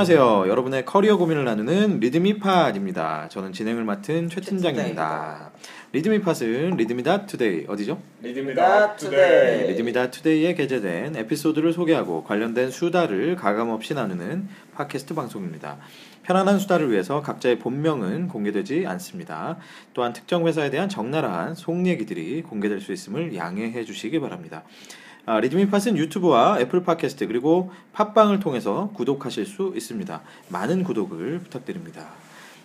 안녕하세요. 여러분의 커리어 고민을 나누는 리드미팟입니다. 저는 진행을 맡은 최 팀장입니다. 리드미팟은 리드미다 투데이 어디죠? 리드미다 네, 투데이. 리드미다 투데이에 게재된 에피소드를 소개하고 관련된 수다를 가감 없이 나누는 팟캐스트 방송입니다. 편안한 수다를 위해서 각자의 본명은 공개되지 않습니다. 또한 특정 회사에 대한 적나라한 속 얘기들이 공개될 수 있음을 양해해 주시기 바랍니다. 아, 리드미 팟은 유튜브와 애플 팟캐스트 그리고 팟빵을 통해서 구독하실 수 있습니다. 많은 구독을 부탁드립니다.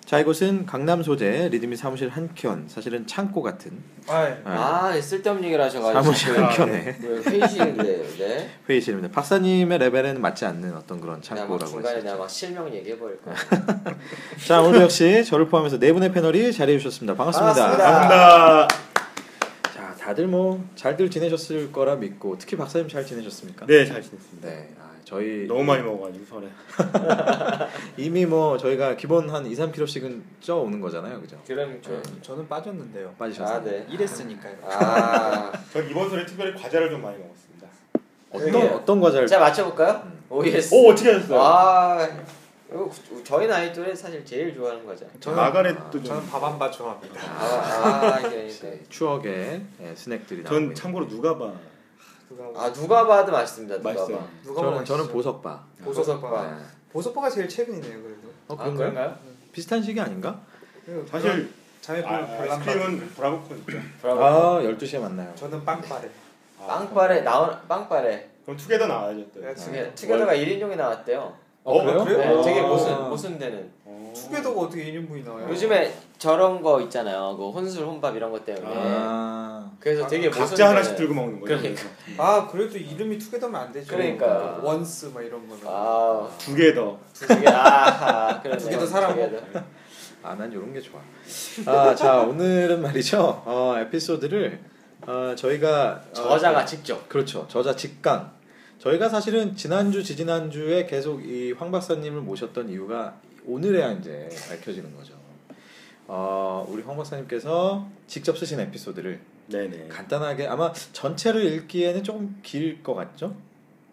자 이곳은 강남 소재 리드미 사무실 한켠 사실은 창고 같은 아, 아, 아, 쓸데없는 얘기를 하셔가지고. 사무실 한켠에 왜 회의실인데, 네. 회의실입니다. 박사님의 레벨에는 맞지 않는 어떤 그런 창고라고 중간에. 내가 막 실명 얘기해버릴 거야. 자 오늘 역시 저를 포함해서 네 분의 패널이 자리해 주셨습니다. 반갑습니다. 반갑습니다. 반갑습니다. 자 다들 뭐 잘들 지내셨을 거라 믿고 특히 박사님 잘 지내셨습니까? 네, 잘 지냈습니다. 네, 아, 저희 너무 많이 먹어 가지고 설에. 이미 뭐 저희가 기본 한 2, 3kg씩은 쪄 오는 거잖아요, 그죠? 그럼 저. 저는 빠졌는데요. 빠지셨어요. 아, 네. 일했으니까요. 아. 전 이번 설에 특별히 과자를 좀 많이 먹었습니다. 어떤. 어떤 과자를 자, 맞춰 볼까요? 음. OS. 오 어떻게 하셨어요? 아. 이거 저희 나이 또래 사실 제일 좋아하는 거죠. 저는 마가렛도 좀. 저는 밥한밥 좋아합니다. 아, 아, 이게 이게. 네, 추억의 예, 스낵들이 전 나옵니다. 참고로 누가 봐. 누가 아, 누가 봐도 맛있습니다. 누가 맛있어요. 봐. 누가 저는 먹으시죠? 저는 보석바. 보석바. 네. 보석바가 제일 최근이네요, 그래도. 어 아, 그런가요? 그런가요? 비슷한 시기 아닌가? 그리고 사실 자매 아, 별 별난 아이스크림은 브라보콘 있죠. 브라보. 아 12시에 만나요. 저는 빵빠레. 아, 빵빠레 나온 빵빠레. 그럼 투게더 나와야죠 또. 네, 투게 투게더가 1인용이 나왔대요. 어, 그래요? 그래요? 네, 되게 아. 모순 모순되는. 어. 투게더가 어떻게 1인분이 나와요? 요즘에 저런 거 있잖아요. 그 혼술 혼밥 이런 것 때문에. 아 그래서 되게 모순되는. 각자 하나씩 들고 먹는 거예요. 그러니까. 아, 그래도 이름이 투게더면 안 되죠. 그러니까. 원스 막 이런 거는. 아, 두개더 두 개. 아. 두개더 사라고? 아, 난 이런 게 좋아. 아, 자, 오늘은 말이죠. 어, 에피소드를 어, 저희가 어, 저자가 직접. 그렇죠. 저자 직강. 저희가 사실은 지난주, 지지난주에 계속 이 황 박사님을 모셨던 이유가 오늘에야 이제 밝혀지는 거죠. 어, 우리 황 박사님께서 직접 쓰신 에피소드를 네네. 간단하게 아마 전체를 읽기에는 조금 길 것 같죠?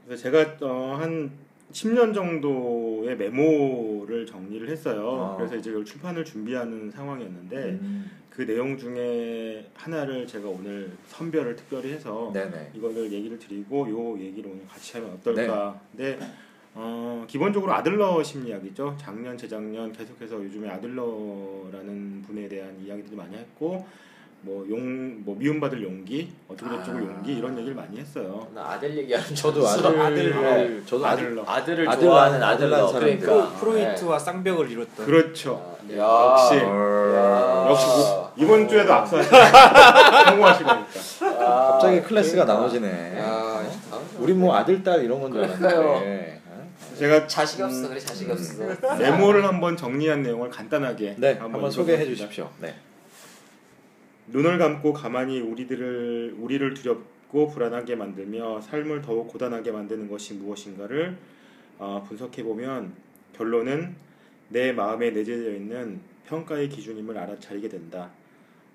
그래서 제가 어, 한 10년 정도의 메모를 정리를 했어요. 아. 그래서 이제 출판을 준비하는 상황이었는데 음. 그 내용 중에 하나를 제가 오늘 선별을 특별히 해서 네네. 이거를 얘기를 드리고 요 얘기를 오늘 같이 하면 어떨까. 근데 어, 기본적으로 아들러 심리학이죠. 작년, 재작년 계속해서 요즘에 아들러라는 분에 대한 이야기들을 많이 했고 뭐 용, 뭐 미움받을 용기, 어떻게 저쩌고 아. 용기 이런 얘기를 많이 했어요. 나 아들 얘기하는 줄 저도. 아들, 아들. 저도 아들. 아들을 아들 좋아하는 낳은- 아들 낳은 아들러. 사람들. 그러니까. 프로이트와 쌍벽을 이뤘던. 그렇죠. 아, 야, 야. 역시 야. 역시 뭐, 이번 주에도 악수하시고 성공하시니까. 아, 갑자기 클래스가 그러니까. 나눠지네. 야, 우리 뭐 아들 딸 이런 건줄 그러니까요. 알았는데. 어? 아, 제가 자식이 음, 없어. 그래 자식이 음. 없어. 메모를 한번 정리한 내용을 간단하게 네, 한번 소개해 읽어보겠습니다. 주십시오. 네. 눈을 감고 가만히 우리들을 우리를 두렵고 불안하게 만들며 삶을 더욱 고단하게 만드는 것이 무엇인가를 어, 분석해 보면 결론은 내 마음에 내재되어 있는 평가의 기준임을 알아차리게 된다.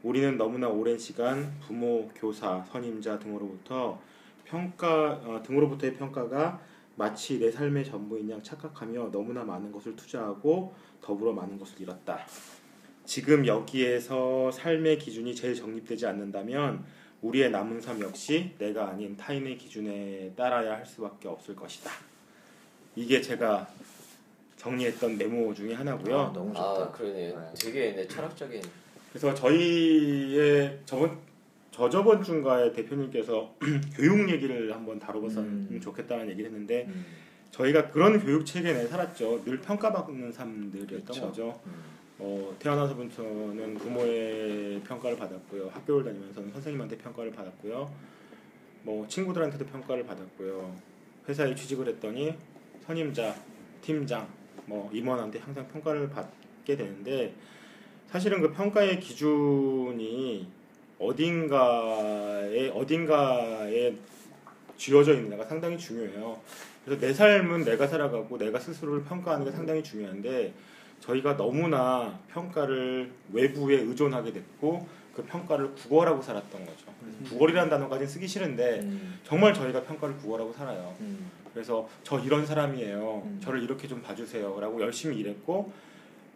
우리는 너무나 오랜 시간 부모, 교사, 선임자 등으로부터 평가 어, 등으로부터의 평가가 마치 내 삶의 전부인 양 착각하며 너무나 많은 것을 투자하고 더불어 많은 것을 잃었다. 지금 여기에서 삶의 기준이 제일 정립되지 않는다면 우리의 남은 삶 역시 내가 아닌 타인의 기준에 따라야 할 수밖에 없을 것이다. 이게 제가 정리했던 메모 중에 하나고요. 아, 너무 좋다. 아, 그러네요. 네. 되게 네, 철학적인. 그래서 저희의 저번 저저번 주인가에 대표님께서 교육 얘기를 한번 다뤄봤으면 음. 좋겠다는 얘기를 했는데 음, 저희가 그런 교육 체계 내에 살았죠. 늘 평가받는 삶들이었던 그렇죠. 거죠. 음. 어, 태어나서부터는 부모의 평가를 받았고요. 학교를 다니면서는 선생님한테 평가를 받았고요. 뭐 친구들한테도 평가를 받았고요. 회사에 취직을 했더니 선임자, 팀장, 뭐 임원한테 항상 평가를 받게 되는데 사실은 그 평가의 기준이 어딘가에 어딘가에 쥐어져 있느냐가 상당히 중요해요. 그래서 내 삶은 내가 살아가고 내가 스스로를 평가하는 게 상당히 중요한데 저희가 너무나 평가를 외부에 의존하게 됐고 그 평가를 국어라고 살았던 거죠. 그래서 국어이라는 단어까지 쓰기 싫은데 음. 정말 저희가 평가를 국어라고 살아요. 음. 그래서 저 이런 사람이에요. 음. 저를 이렇게 좀 봐주세요라고 열심히 일했고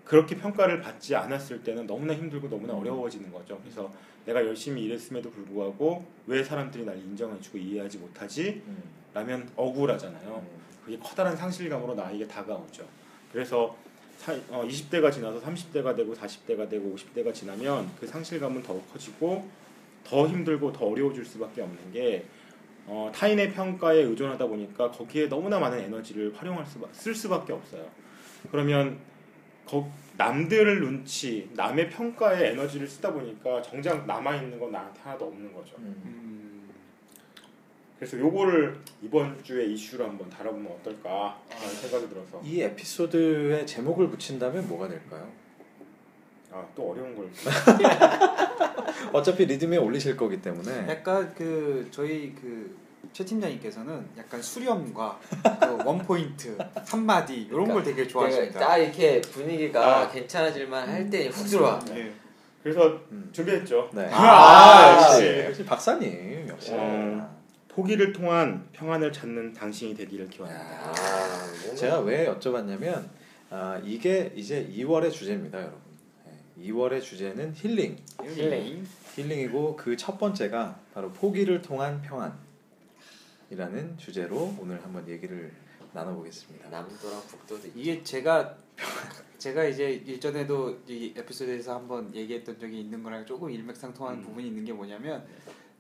그렇게 평가를 받지 않았을 때는 너무나 힘들고 너무나 음. 어려워지는 거죠. 그래서 내가 열심히 일했음에도 불구하고 왜 사람들이 날 인정해주고 이해하지 못하지? 음. 라면 억울하잖아요. 음. 그게 커다란 상실감으로 나에게 다가오죠. 그래서 사, 어, 20대가 지나서 30대가 되고 40대가 되고 50대가 지나면 그 상실감은 더욱 커지고 더 힘들고 더 어려워질 수밖에 없는 게 어, 타인의 평가에 의존하다 보니까 거기에 너무나 많은 에너지를 활용할 수, 쓸 수밖에 없어요. 그러면 거, 남들 눈치, 남의 평가에 에너지를 쓰다 보니까 정작 남아 있는 건 나한테 하나도 없는 거죠. 음. 음. 그래서 요거를 이번 주에 이슈로 한번 다뤄보면 어떨까라는 생각이 들어서 이 에피소드에 제목을 붙인다면 뭐가 될까요? 아 또 어려운 걸 어차피 리듬에 올리실 거기 때문에 약간 그 저희 그 최 팀장님께서는 약간 수렴과 그 원포인트 한마디 이런 걸 되게 좋아하십니다. 딱 이렇게 분위기가 아. 괜찮아질만 할 때 훅 들어와. 예. 그래서 음. 준비했죠. 네. 아, 아, 역시 예. 역시 박사님 역시. 어. 포기를 통한 평안을 찾는 당신이 되기를 기원합니다. 야. 아, 제가 왜 여쭤봤냐면 아, 이게 이제 2월의 주제입니다, 여러분. 네, 2월의 주제는 힐링. 힐링. 힐링이고 그 첫 번째가 바로 포기를 통한 평안이라는 주제로 오늘 한번 얘기를 나눠보겠습니다. 남도랑 북도도 있- 이게 제가 제가 이제 일전에도 이 에피소드에서 한번 얘기했던 적이 있는 거랑 조금 일맥상통하는 음. 부분이 있는 게 뭐냐면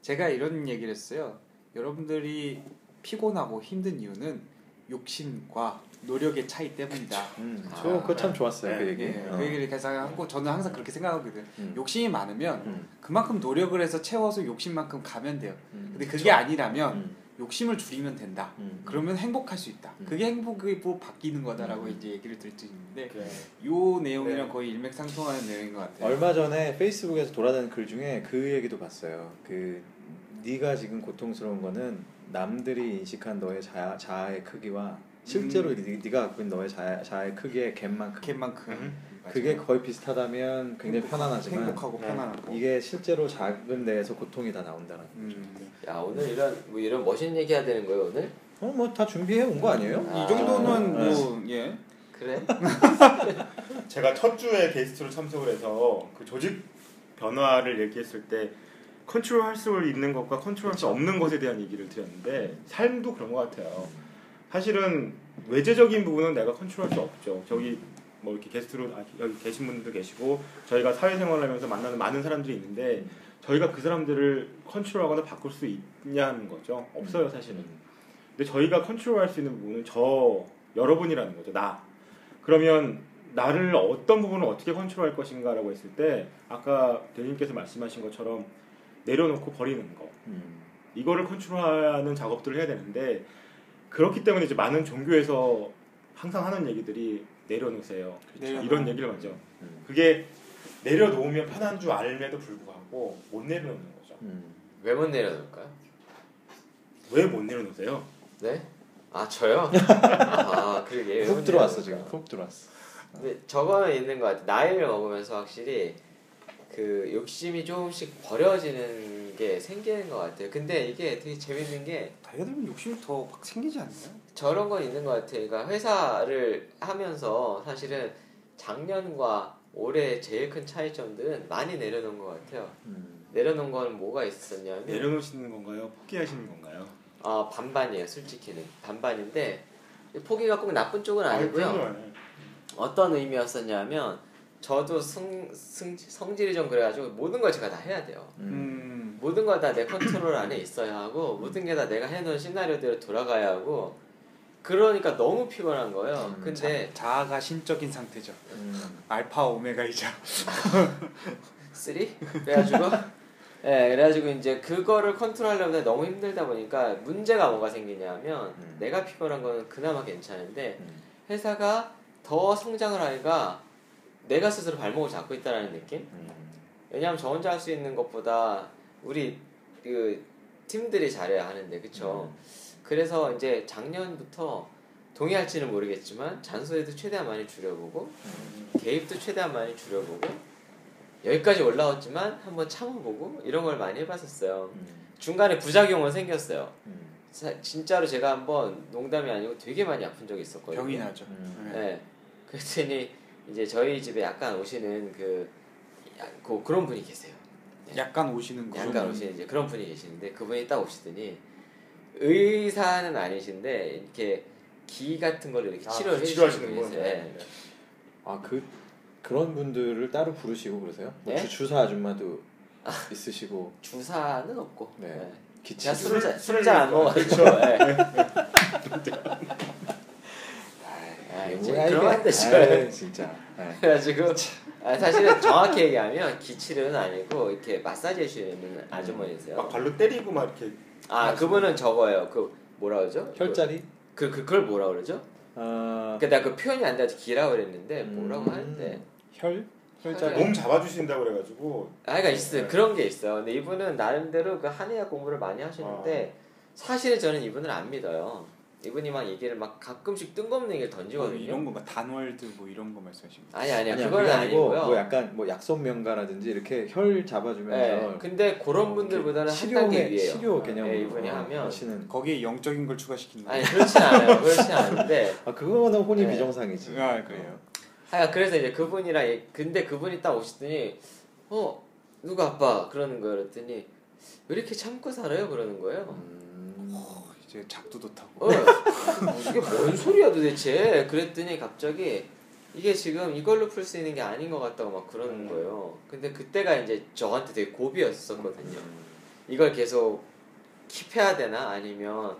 제가 이런 얘기를 했어요. 여러분들이 피곤하고 힘든 이유는 욕심과 노력의 차이 때문이다. 음, 아, 저 그거 참 좋았어요 네. 그 얘기. 예, 어. 그 얘기를 계속 하고 저는 항상 그렇게 생각하거든. 음. 욕심이 많으면 음, 그만큼 노력을 해서 채워서 욕심만큼 가면 돼요. 음, 근데 그게 아니라면 음, 욕심을 줄이면 된다. 음, 그러면 행복할 수 있다. 음. 그게 행복이 뭐 바뀌는 거다라고 음. 이제 얘기를 드릴 수 있는데 그래. 요 내용이랑 네. 거의 일맥상통하는 내용인 것 같아요. 얼마 전에 페이스북에서 돌아다니는 글 중에 그 얘기도 봤어요. 그 네가 지금 고통스러운 거는 남들이 인식한 너의 자아, 자아의 크기와 실제로 음. 네, 네가 갖고 있는 너의 자아, 자아의 크기의 갭만큼 캔만큼 음. 그게 거의 비슷하다면 굉장히 행복하- 편안하지만 행복하고 네. 편안하고 이게 실제로 작은 데에서 고통이 다 나온다는. 음. 야 오늘 이런 뭐 이런 멋있는 얘기 해야 되는 거예요 오늘? 어뭐 다 준비해 온 거 아니에요? 아, 이 정도는 네. 뭐 예. 그래? 제가 첫 주에 게스트로 참석을 해서 그 조직 변화를 얘기했을 때 컨트롤할 수 있는 것과 컨트롤할 수 없는 것에 대한 얘기를 드렸는데 삶도 그런 것 같아요. 사실은 외재적인 부분은 내가 컨트롤할 수 없죠. 저기 뭐 이렇게 게스트로 아, 여기 계신 분들도 계시고 저희가 사회생활을 하면서 만나는 많은 사람들이 있는데 저희가 그 사람들을 컨트롤하거나 바꿀 수 있냐는 거죠. 없어요 사실은. 근데 저희가 컨트롤할 수 있는 부분은 저 여러분이라는 거죠. 나. 그러면 나를 어떤 부분을 어떻게 컨트롤할 것인가라고 했을 때 아까 대님께서 말씀하신 것처럼 내려놓고 버리는 거. 음. 이거를 컨트롤하는 작업들을 해야 되는데 그렇기 때문에 이제 많은 종교에서 항상 하는 얘기들이 내려놓으세요. 내려놓- 이런 얘기를 하죠. 음. 그게 내려놓으면 편한 줄 알면도 불구하고 못 내려놓는 거죠. 음. 왜못 내려놓을까요? 왜 못 내려놓으세요? 네? 아 저요? 아 그러게 왜훅못 들어왔어 지금. 훅 들어왔어. 근데 저거는 있는 것 같아. 나이를 먹으면서 확실히 그 욕심이 조금씩 버려지는 게 생기는 것 같아요. 근데 이게 되게 재밌는 게 나이가 들면 욕심이 더확 생기지 않나요? 저런 건 있는 것 같아요. 그러니까 회사를 하면서 사실은 작년과 올해 제일 큰 차이점들은 많이 내려놓은 것 같아요. 음. 내려놓은 거는 뭐가 있었냐면 내려놓으시는 건가요? 포기하시는 건가요? 아 반반이에요. 솔직히는 반반인데 포기가 꼭 나쁜 쪽은 아니고요. 아니. 어떤 의미였었냐면 저도 승, 승, 성질이 좀 그래가지고 모든 걸 제가 다 해야 돼요. 음. 음. 모든 걸 다 내 컨트롤 안에 있어야 하고 모든 게 다 내가 해놓은 시나리오대로 돌아가야 하고 그러니까 너무 피곤한 거예요. 음, 근데 자, 자아가 신적인 상태죠. 음. 알파 오메가이자. 쓰리 그래가지고 예 그래가지고 이제 그거를 컨트롤하려면 너무 힘들다 보니까 문제가 뭐가 생기냐면 음. 내가 피곤한 거는 그나마 괜찮은데 음. 회사가 더 성장을 하니까 내가 스스로 발목을 잡고 있다라는 느낌? 음. 왜냐하면 저 혼자 할 수 있는 것보다 우리 그 팀들이 잘해야 하는데 그쵸? 그래서 이제 작년부터 동의할지는 모르겠지만 잔소리도 최대한 많이 줄여보고 개입도 최대한 많이 줄여보고 여기까지 올라왔지만 한번 참아보고 이런 걸 많이 해봤었어요. 음. 중간에 부작용은 생겼어요. 음. 사- 진짜로 제가 한번 농담이 아니고 되게 많이 아픈 적이 있었거든요. 병이 나죠. 음. 네. 네. 그랬더니 이제 저희 집에 약간 오시는 그, 야- 그 그런 분이 계세요. 약간 오시는 거. 약간 오시는 이제 그런 분이 계시는데 그분이 딱 오시더니 의사는 아니신데 이렇게 기 같은 걸 이렇게 아, 치료를 그 치료하시는 분이 분. 있어요. 네. 아그 그런 분들을 따로 부르시고 그러세요? 뭐 네? 주, 주사 아줌마도 있으시고 주사는 없고. 네. 네. 기치 술을 잘- 술을 잘 안 먹어요. 먹어가지고. 네. 아, 게? 안 되죠. 아이, 진짜. 네. 그래가지고 아, 사실은 정확히 얘기하면 기치료는 아니고 이렇게 마사지 해주는 아주머니세요. 막 발로 때리고 막 이렇게 아 그분은 저거예요. 그 뭐라 그러죠? 혈자리? 그, 그 그걸 뭐라 그러죠? 아, 그 내가 그 표현이 안 돼서 기라고 그랬는데 뭐라고 음. 하는데 혈? 혈자리? 네. 몸 잡아주신다고 그래가지고 아, 그러니까 있어요. 네. 그런 게 있어요. 근데 이분은 나름대로 그 한의학 공부를 많이 하시는데 사실은 저는 이분을 안 믿어요. 이분이 막 얘기를 막 가끔씩 뜬금없는 얘기를 뭐 던지거든요. 이런 거, 막 단월드 뭐 이런 거 말씀하시는 거. 아니 아니요. 아니야, 그건 아니고 아니고요. 뭐 약간 뭐 약속 명가라든지 이렇게 혈 잡아주면서 네, 근데 그런 분들보다는 한 단계 위에요. 치료 개념으로 네, 이분이 어, 하면 하시는 거기에 영적인 걸 추가시키는 거. 아니 그렇진 않아요. 그렇진 않은데 아 그거는 혼이 네. 비정상이지. 아 그래요. 하여 그래서 이제 그분이랑 얘- 근데 그분이 딱 오시더니 어 누가 아빠 그러는 거예요. 그랬더니 왜 이렇게 참고 살아요? 그러는 거예요. 음, 어, 이제 작두도 타고. 어, 이게 뭔 소리야 도대체? 그랬더니 갑자기 이게 지금 이걸로 풀 수 있는 게 아닌 것 같다고 막 그러는 음. 거예요. 근데 그때가 이제 저한테 되게 고비였었거든요. 이걸 계속 킵해야 되나 아니면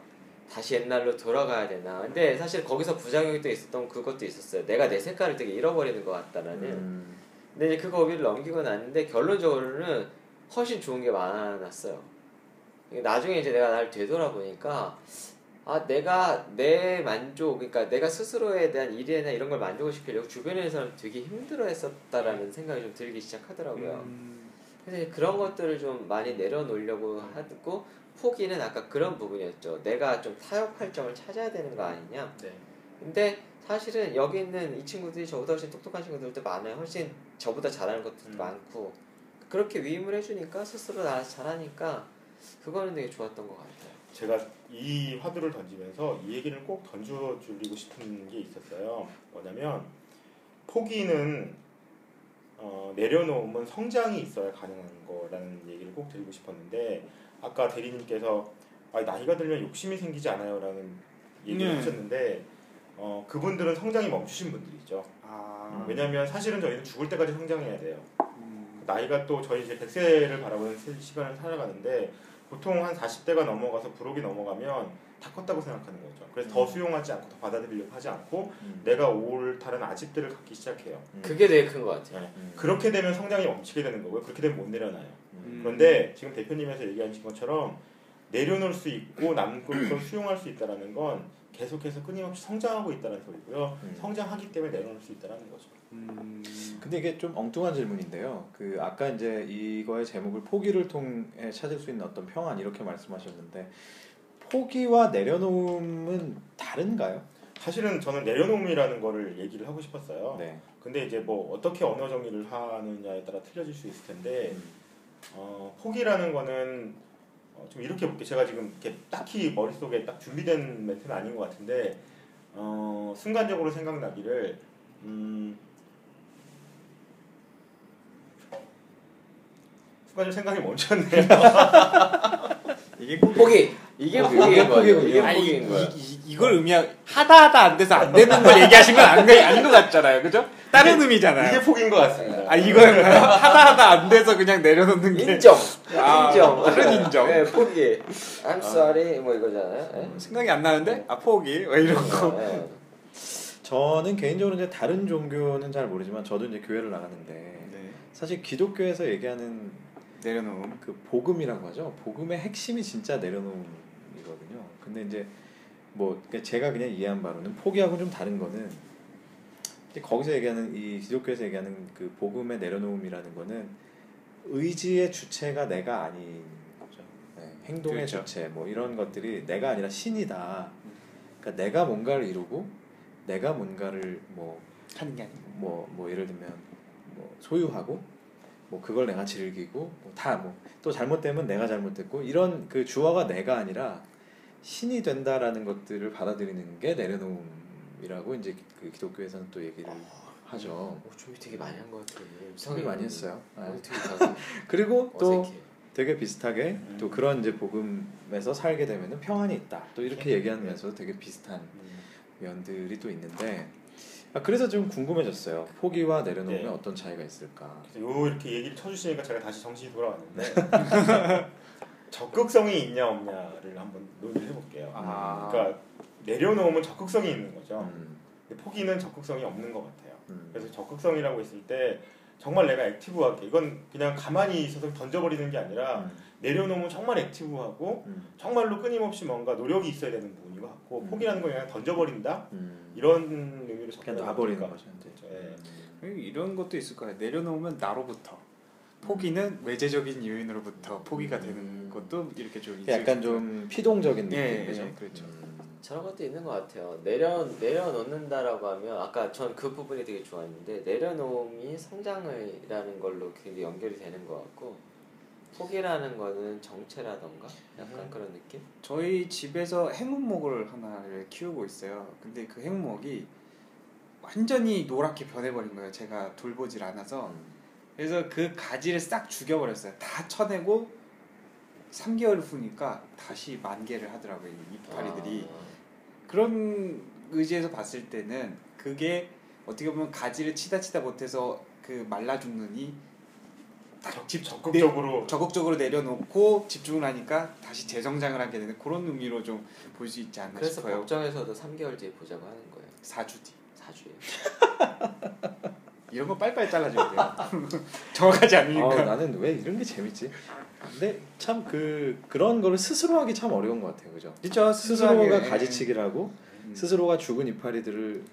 다시 옛날로 돌아가야 되나. 근데 사실 거기서 부작용이 또 있었던 그것도 있었어요. 내가 내 색깔을 되게 잃어버리는 것 같다라는. 음, 근데 이제 그 고비를 넘기고 났는데 결론적으로는 훨씬 좋은 게 많았어요. 나중에 이제 내가 날 되돌아보니까 아 내가 내 만족 그러니까 내가 스스로에 대한 일이나 이런 걸 만족을 시키려고 주변의 사람 되게 힘들어했었다라는 생각이 좀 들기 시작하더라고요. 음, 그래서 그런 것들을 좀 많이 내려놓으려고 하고 포기는 아까 그런 부분이었죠. 내가 좀 타협할 점을 찾아야 되는 거 아니냐. 네. 근데 사실은 여기 있는 이 친구들이 저보다 훨씬 똑똑한 친구들도 많아요. 훨씬 저보다 잘하는 것들도 음. 많고 그렇게 위임을 해주니까 스스로 나 잘하니까 그거는 되게 좋았던 것 같아요. 제가 이 화두를 던지면서 이 얘기를 꼭 던져주리고 싶은 게 있었어요. 뭐냐면 포기는 어, 내려놓으면 성장이 있어야 가능한 거라는 얘기를 꼭 드리고 싶었는데 아까 대리님께서 아, 나이가 들면 욕심이 생기지 않아요라는 얘기를 네. 하셨는데 어, 그분들은 성장이 멈추신 분들이죠. 아, 왜냐하면 사실은 저희는 죽을 때까지 성장해야 돼요. 음, 나이가 또 저희 이제 100세를 바라보는 시- 시간을 살아가는데 보통 한 40대가 넘어가서 부록이 넘어가면 다 컸다고 생각하는 거죠. 그래서 더 음. 수용하지 않고 더 받아들이려고 하지 않고 음, 내가 옳다는 아집들을 갖기 시작해요. 음, 그게 되게 큰것 같아요. 음, 그렇게 되면 성장이 멈추게 되는 거고요. 그렇게 되면 못 내려놔요. 음, 그런데 지금 대표님에서 얘기하신 것처럼 내려놓을 수 있고 남을 걸 수용할 수 있다는 건 계속해서 끊임없이 성장하고 있다는 소리고요. 음. 성장하기 때문에 내려놓을 수 있다는 거죠. 음, 근데 이게 좀 엉뚱한 질문인데요. 그 아까 이제 이거의 제목을 포기를 통해 찾을 수 있는 어떤 평안 이렇게 말씀하셨는데 포기와 내려놓음은 다른가요? 사실은 저는 내려놓음이라는 거를 얘기를 하고 싶었어요. 네. 근데 이제 뭐 어떻게 언어 정리를 하느냐에 따라 틀려질 수 있을 텐데 음, 어, 포기라는 거는 어, 좀 이렇게 볼게요. 제가 지금 이렇게 딱히 머릿속에 딱 준비된 멘트는 아닌 것 같은데 어, 순간적으로 생각나기를 음, 순간적으로 생각이 멈췄네요. 이게 포기 이게 어, 포기인 이게 거예요. 이게 아니 포기인 거예요. 이, 이, 걸 의미하 하다 하다 안 돼서 안 되는 걸 얘기하신 건 아닌 것 같잖아요, 그죠? 다른 의미잖아요. 이게 포기인 것 같습니다. 아 이거인가요? 하다 하다 안 돼서 그냥 내려놓는 게 인정. 아, 인정. 다른 인정. 네, 포기. I'm sorry 뭐 이거잖아요. 네? 생각이 안 나는데 아 포기 뭐 이런 거. 네. 저는 개인적으로 이제 다른 종교는 잘 모르지만 저도 이제 교회를 나가는데 네. 사실 기독교에서 얘기하는 내려놓음. 그 복음이라고 하죠. 복음의 핵심이 진짜 내려놓음이거든요. 근데 이제 뭐 그러니까 제가 그냥 이해한 바로는 포기하고 좀 다른 거는 이제 거기서 얘기하는 이 기독교에서 얘기하는 그 복음의 내려놓음이라는 거는 의지의 주체가 내가 아닌 거죠. 네, 행동의 그렇죠. 주체 뭐 이런 것들이 내가 아니라 신이다. 그러니까 내가 뭔가를 이루고 내가 뭔가를 뭐 하는 게 아니고. 뭐, 뭐 예를 들면 뭐 소유하고 뭐 그걸 내가 즐기고 뭐다뭐 또 잘못되면 내가 잘못됐고 이런 그 주어가 내가 아니라 신이 된다라는 것들을 받아들이는 게 내려놓음 이라고 이제 그 기독교에서는 또 얘기를 하죠. 어, 준비 되게 많이 한 것 같아. 준비 많이 했어요. 네. 어. 그리고 또 어색해. 되게 비슷하게 음. 또 그런 이제 복음에서 살게 되면은 평안이 있다. 또 이렇게 얘기하면서 되게 비슷한 음. 면들이 또 있는데 아, 그래서 좀 궁금해졌어요. 포기와 내려놓으면 네. 어떤 차이가 있을까? 요 이렇게 얘기를 쳐주시니까 제가 다시 정신이 돌아왔는데 적극성이 있냐 없냐를 한번 논의를 해볼게요. 아. 그러니까 내려놓으면 적극성이 있는 거죠. 음, 근데 포기는 적극성이 없는 것 같아요. 음. 그래서 적극성이라고 했을 때 정말 내가 액티브하게 이건 그냥 가만히 있어서 던져버리는 게 아니라 음, 내려놓으면 정말 액티브하고 음, 정말로 끊임없이 뭔가 노력이 있어야 되는 부분인 것 같고 음. 포기라는 건 그냥 던져버린다 음. 이런 의미로 그냥 놔버리는? 거죠. 예. 음. 이런 것도 있을 거예요. 내려놓으면 나로부터 포기는 외재적인 요인으로부터 포기가 음. 되는 것도 이렇게 좀 약간 수좀 피동적인 느낌, 예, 그죠? 예, 그렇죠. 음. 저런 것도 있는 것 같아요. 내려 내려놓는다라고 하면 아까 전 그 부분이 되게 좋았는데 내려놓음이 성장이라는 걸로 굉장히 연결이 되는 것 같고 포기라는 거는 정체라던가 약간 음. 그런 느낌? 저희 집에서 해문목을 하나를 키우고 있어요. 근데 그 해문목이 완전히 노랗게 변해버린 거예요. 제가 돌보질 않아서. 음. 그래서 그 가지를 싹 죽여버렸어요. 다 쳐내고 3개월 후니까 다시 만개를 하더라고요. 이 이파리들이. 아, 그런 의지에서 봤을 때는 그게 어떻게 보면 가지를 치다 치다 못해서 그 말라 죽느니 집, 적극적으로 내, 적극적으로 내려놓고 집중을 하니까 다시 재성장을 하게 되는 그런 의미로 좀 볼 수 있지 않나 그래서 싶어요. 법정에서도 3개월 뒤에 보자고 하는 거예요. 4주 뒤. 4주에. 이런 거 빨리빨리 잘라줘야 돼요. 정확하지 않으니까. 아, 나는 왜 이런 게 재밌지? 근데 참 그 그런 거를 스스로 하기 참 어려운 것 같아요, 그죠? 그렇죠. 스스로가 스스로하게. 가지치기라고 음. 스스로가 죽은 이파리들을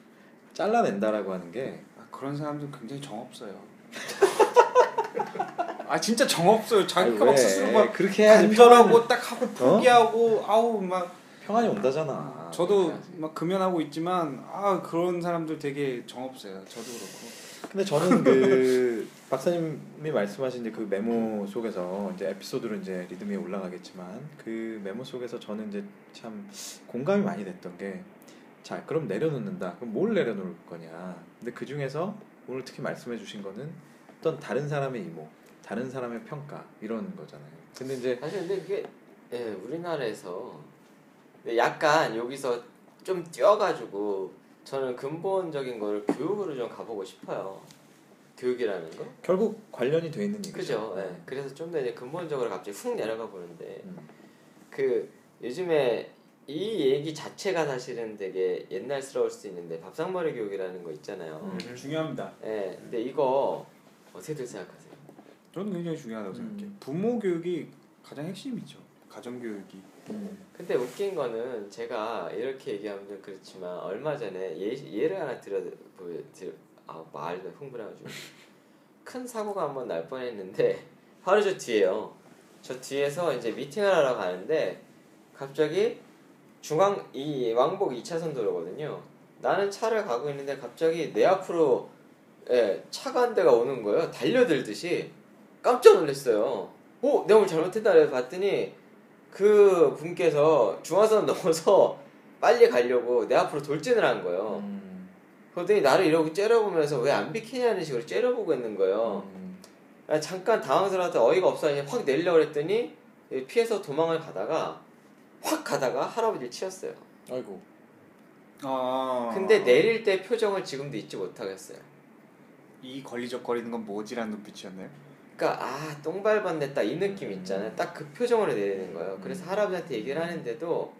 잘라낸다라고 하는 게 아, 그런 사람들 굉장히 정 없어요. 아 진짜 정 없어요. 자기가 아니, 막 왜? 스스로 막 그렇게 해야지 간절하고 딱 하고 포기하고 아우 막 평안이 온다잖아. 저도. 막 금연하고 있지만 아 그런 사람들 되게 정 없어요. 저도 그렇고. 근데 저는 그 박사님이 말씀하신 이제 그 메모 속에서 이제 에피소드로 이제 리듬이 올라가겠지만 그 메모 속에서 저는 이제 참 공감이 많이 됐던 게 자 그럼 내려놓는다. 그럼 뭘 내려놓을 거냐. 근데 그 중에서 오늘 특히 말씀해 주신 거는 어떤 다른 사람의 이모 다른 사람의 평가 이런 거잖아요. 근데 이제 사실 근데 그게 예, 우리나라에서 약간 여기서 좀 뛰어가지고 저는 근본적인 거를 교육으로 좀 가보고 싶어요. 교육이라는 거. 결국 관련이 돼 있는 얘기죠 그죠. 예. 그래서 좀 더 이제 근본적으로 갑자기 훅 내려가 보는데 음. 그 요즘에 이 얘기 자체가 사실은 되게 옛날스러울 수 있는데 밥상머리 교육이라는 거 있잖아요. 음. 중요합니다. 예. 근데 이거 어떻게들 생각하세요? 저는 굉장히 중요하다고 음. 생각해요. 부모 교육이 가장 핵심이죠. 가정 교육이. 음. 근데 웃긴 거는 제가 이렇게 얘기하면 좀 그렇지만 얼마 전에 예, 예를 하나 들어 보여 들, 아 말도 흥분해가지고 큰 사고가 한 번 날 뻔했는데 바로 저 뒤에요. 저 뒤에서 이제 미팅을 하러 가는데 갑자기 중앙 이 왕복 2차선 도로거든요. 나는 차를 가고 있는데 갑자기 내 앞으로 예, 차가 한 대가 오는 거예요. 달려들듯이 깜짝 놀랐어요. 오, 내가 뭘 잘못했다 그래서 봤더니 그 분께서 중화선 넘어서 빨리 가려고 내 앞으로 돌진을 한 거예요. 음. 그러더니 나를 이러고 째려보면서 왜 안 비키냐는 식으로 째려보고 있는 거예요. 음. 아, 잠깐 당황스러워서 어이가 없어 그냥 확 내리려고 그랬더니 피해서 도망을 가다가 확 가다가 할아버지를 치였어요. 아이고 아. 근데 내릴 때 표정을 지금도 잊지 못하겠어요. 이 걸리적거리는 건 뭐지라는 눈빛이었나요? 그러니까 아 똥 밟았네 딱 이 느낌 있잖아요. 딱 그 표정으로 내리는 거예요. 음. 그래서 할아버지한테 얘기를 하는데도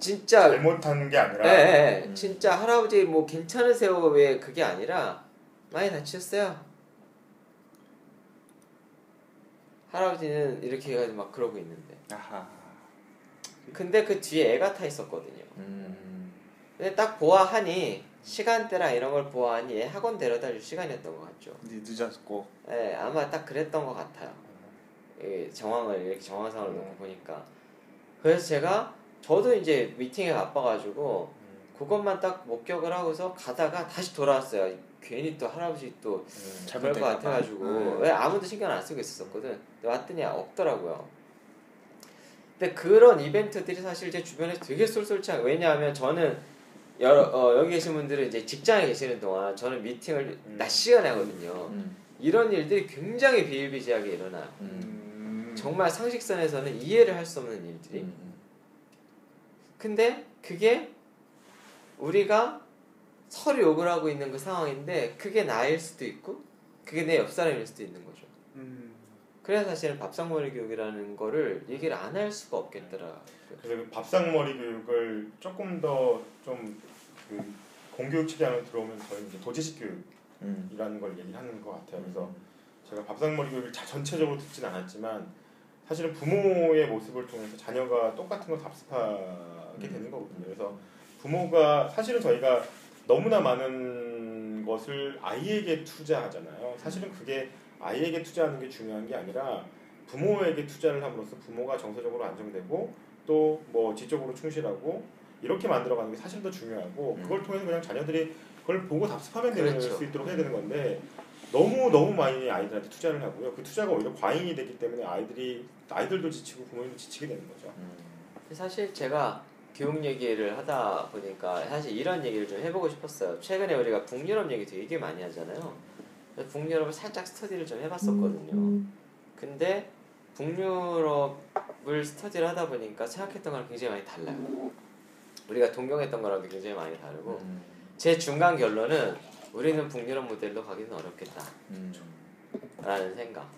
진짜 잘못한 게 아니라 예, 예, 예. 음. 진짜 할아버지 뭐 괜찮으세요 왜 그게 아니라 많이 다치셨어요. 할아버지는 이렇게 해가지고 막 그러고 있는데 아하. 근데 그 뒤에 애가 타 있었거든요. 음. 근데 딱 보아하니 시간대랑 이런 걸 보아하니 애 학원 데려다 줄 시간이었던 것 같죠. 근데 늦었고. 예, 아마 딱 그랬던 것 같아요. 이 정황을 이렇게 정황상을 놓고 보니까 그래서 제가 저도 이제 미팅에 바빠가지고 그것만 딱 목격을 하고서 가다가 다시 돌아왔어요. 괜히 또 할아버지 또 그럴 것. 같아가지고 음. 왜 아무도 신경 안 쓰고 있었거든. 근데 왔더니 없더라고요. 근데 그런 이벤트들이 사실 제 주변에 되게 쏠쏠치 않아요. 왜냐하면 저는 여러 어, 여기 계신 분들은 이제 직장에 계시는 동안 저는 미팅을 음. 낮 시간에 하거든요. 음. 이런 일들이 굉장히 비일비재하게 일어나요. 음. 정말 상식선에서는 이해를 할 수 없는 일들이. 음. 근데 그게 우리가 서로 욕을 하고 있는 그 상황인데 그게 나일 수도 있고 그게 내 옆 사람일 수도 있는 거죠. 음. 그래서 사실은 밥상머리 교육이라는 거를 얘기를 안 할 수가 없겠더라. 그래서 그 밥상머리 교육을 조금 더좀 그 공교육 측량을 들어오면 저희 이제 도지식 음. 교육이라는 걸 얘기하는 것 같아요. 그래서 제가 밥상머리 교육을 자 전체적으로 듣진 않았지만 사실은 부모의 모습을 통해서 자녀가 똑같은 걸 답습하게 되는 거거든요. 그래서 부모가 사실은 저희가 너무나 많은 것을 아이에게 투자하잖아요. 사실은 그게 아이에게 투자하는 게 중요한 게 아니라 부모에게 투자를 함으로써 부모가 정서적으로 안정되고 또 뭐 지적으로 충실하고 이렇게 만들어가는 게 사실 더 중요하고 그걸 통해서 그냥 자녀들이 그걸 보고 답습하면 될 그렇죠. 수 있도록 해야 되는 건데 너무 너무 많이 아이들한테 투자를 하고요. 그 투자가 오히려 과잉이 되기 때문에 아이들이 아이들도 지치고 부모님도 지치게 되는 거죠. 음. 사실 제가 교육 얘기를 하다 보니까 사실 이런 얘기를 좀 해보고 싶었어요. 최근에 우리가 북유럽 얘기 되게 많이 하잖아요. 북유럽을 살짝 스터디를 좀 해봤었거든요. 근데 북유럽을 스터디를 하다 보니까 생각했던 거랑 굉장히 많이 달라요. 우리가 동경했던 거랑도 굉장히 많이 다르고 음. 제 중간 결론은 우리는 북유럽 모델로 가기는 어렵겠다. 음. 라는 생각.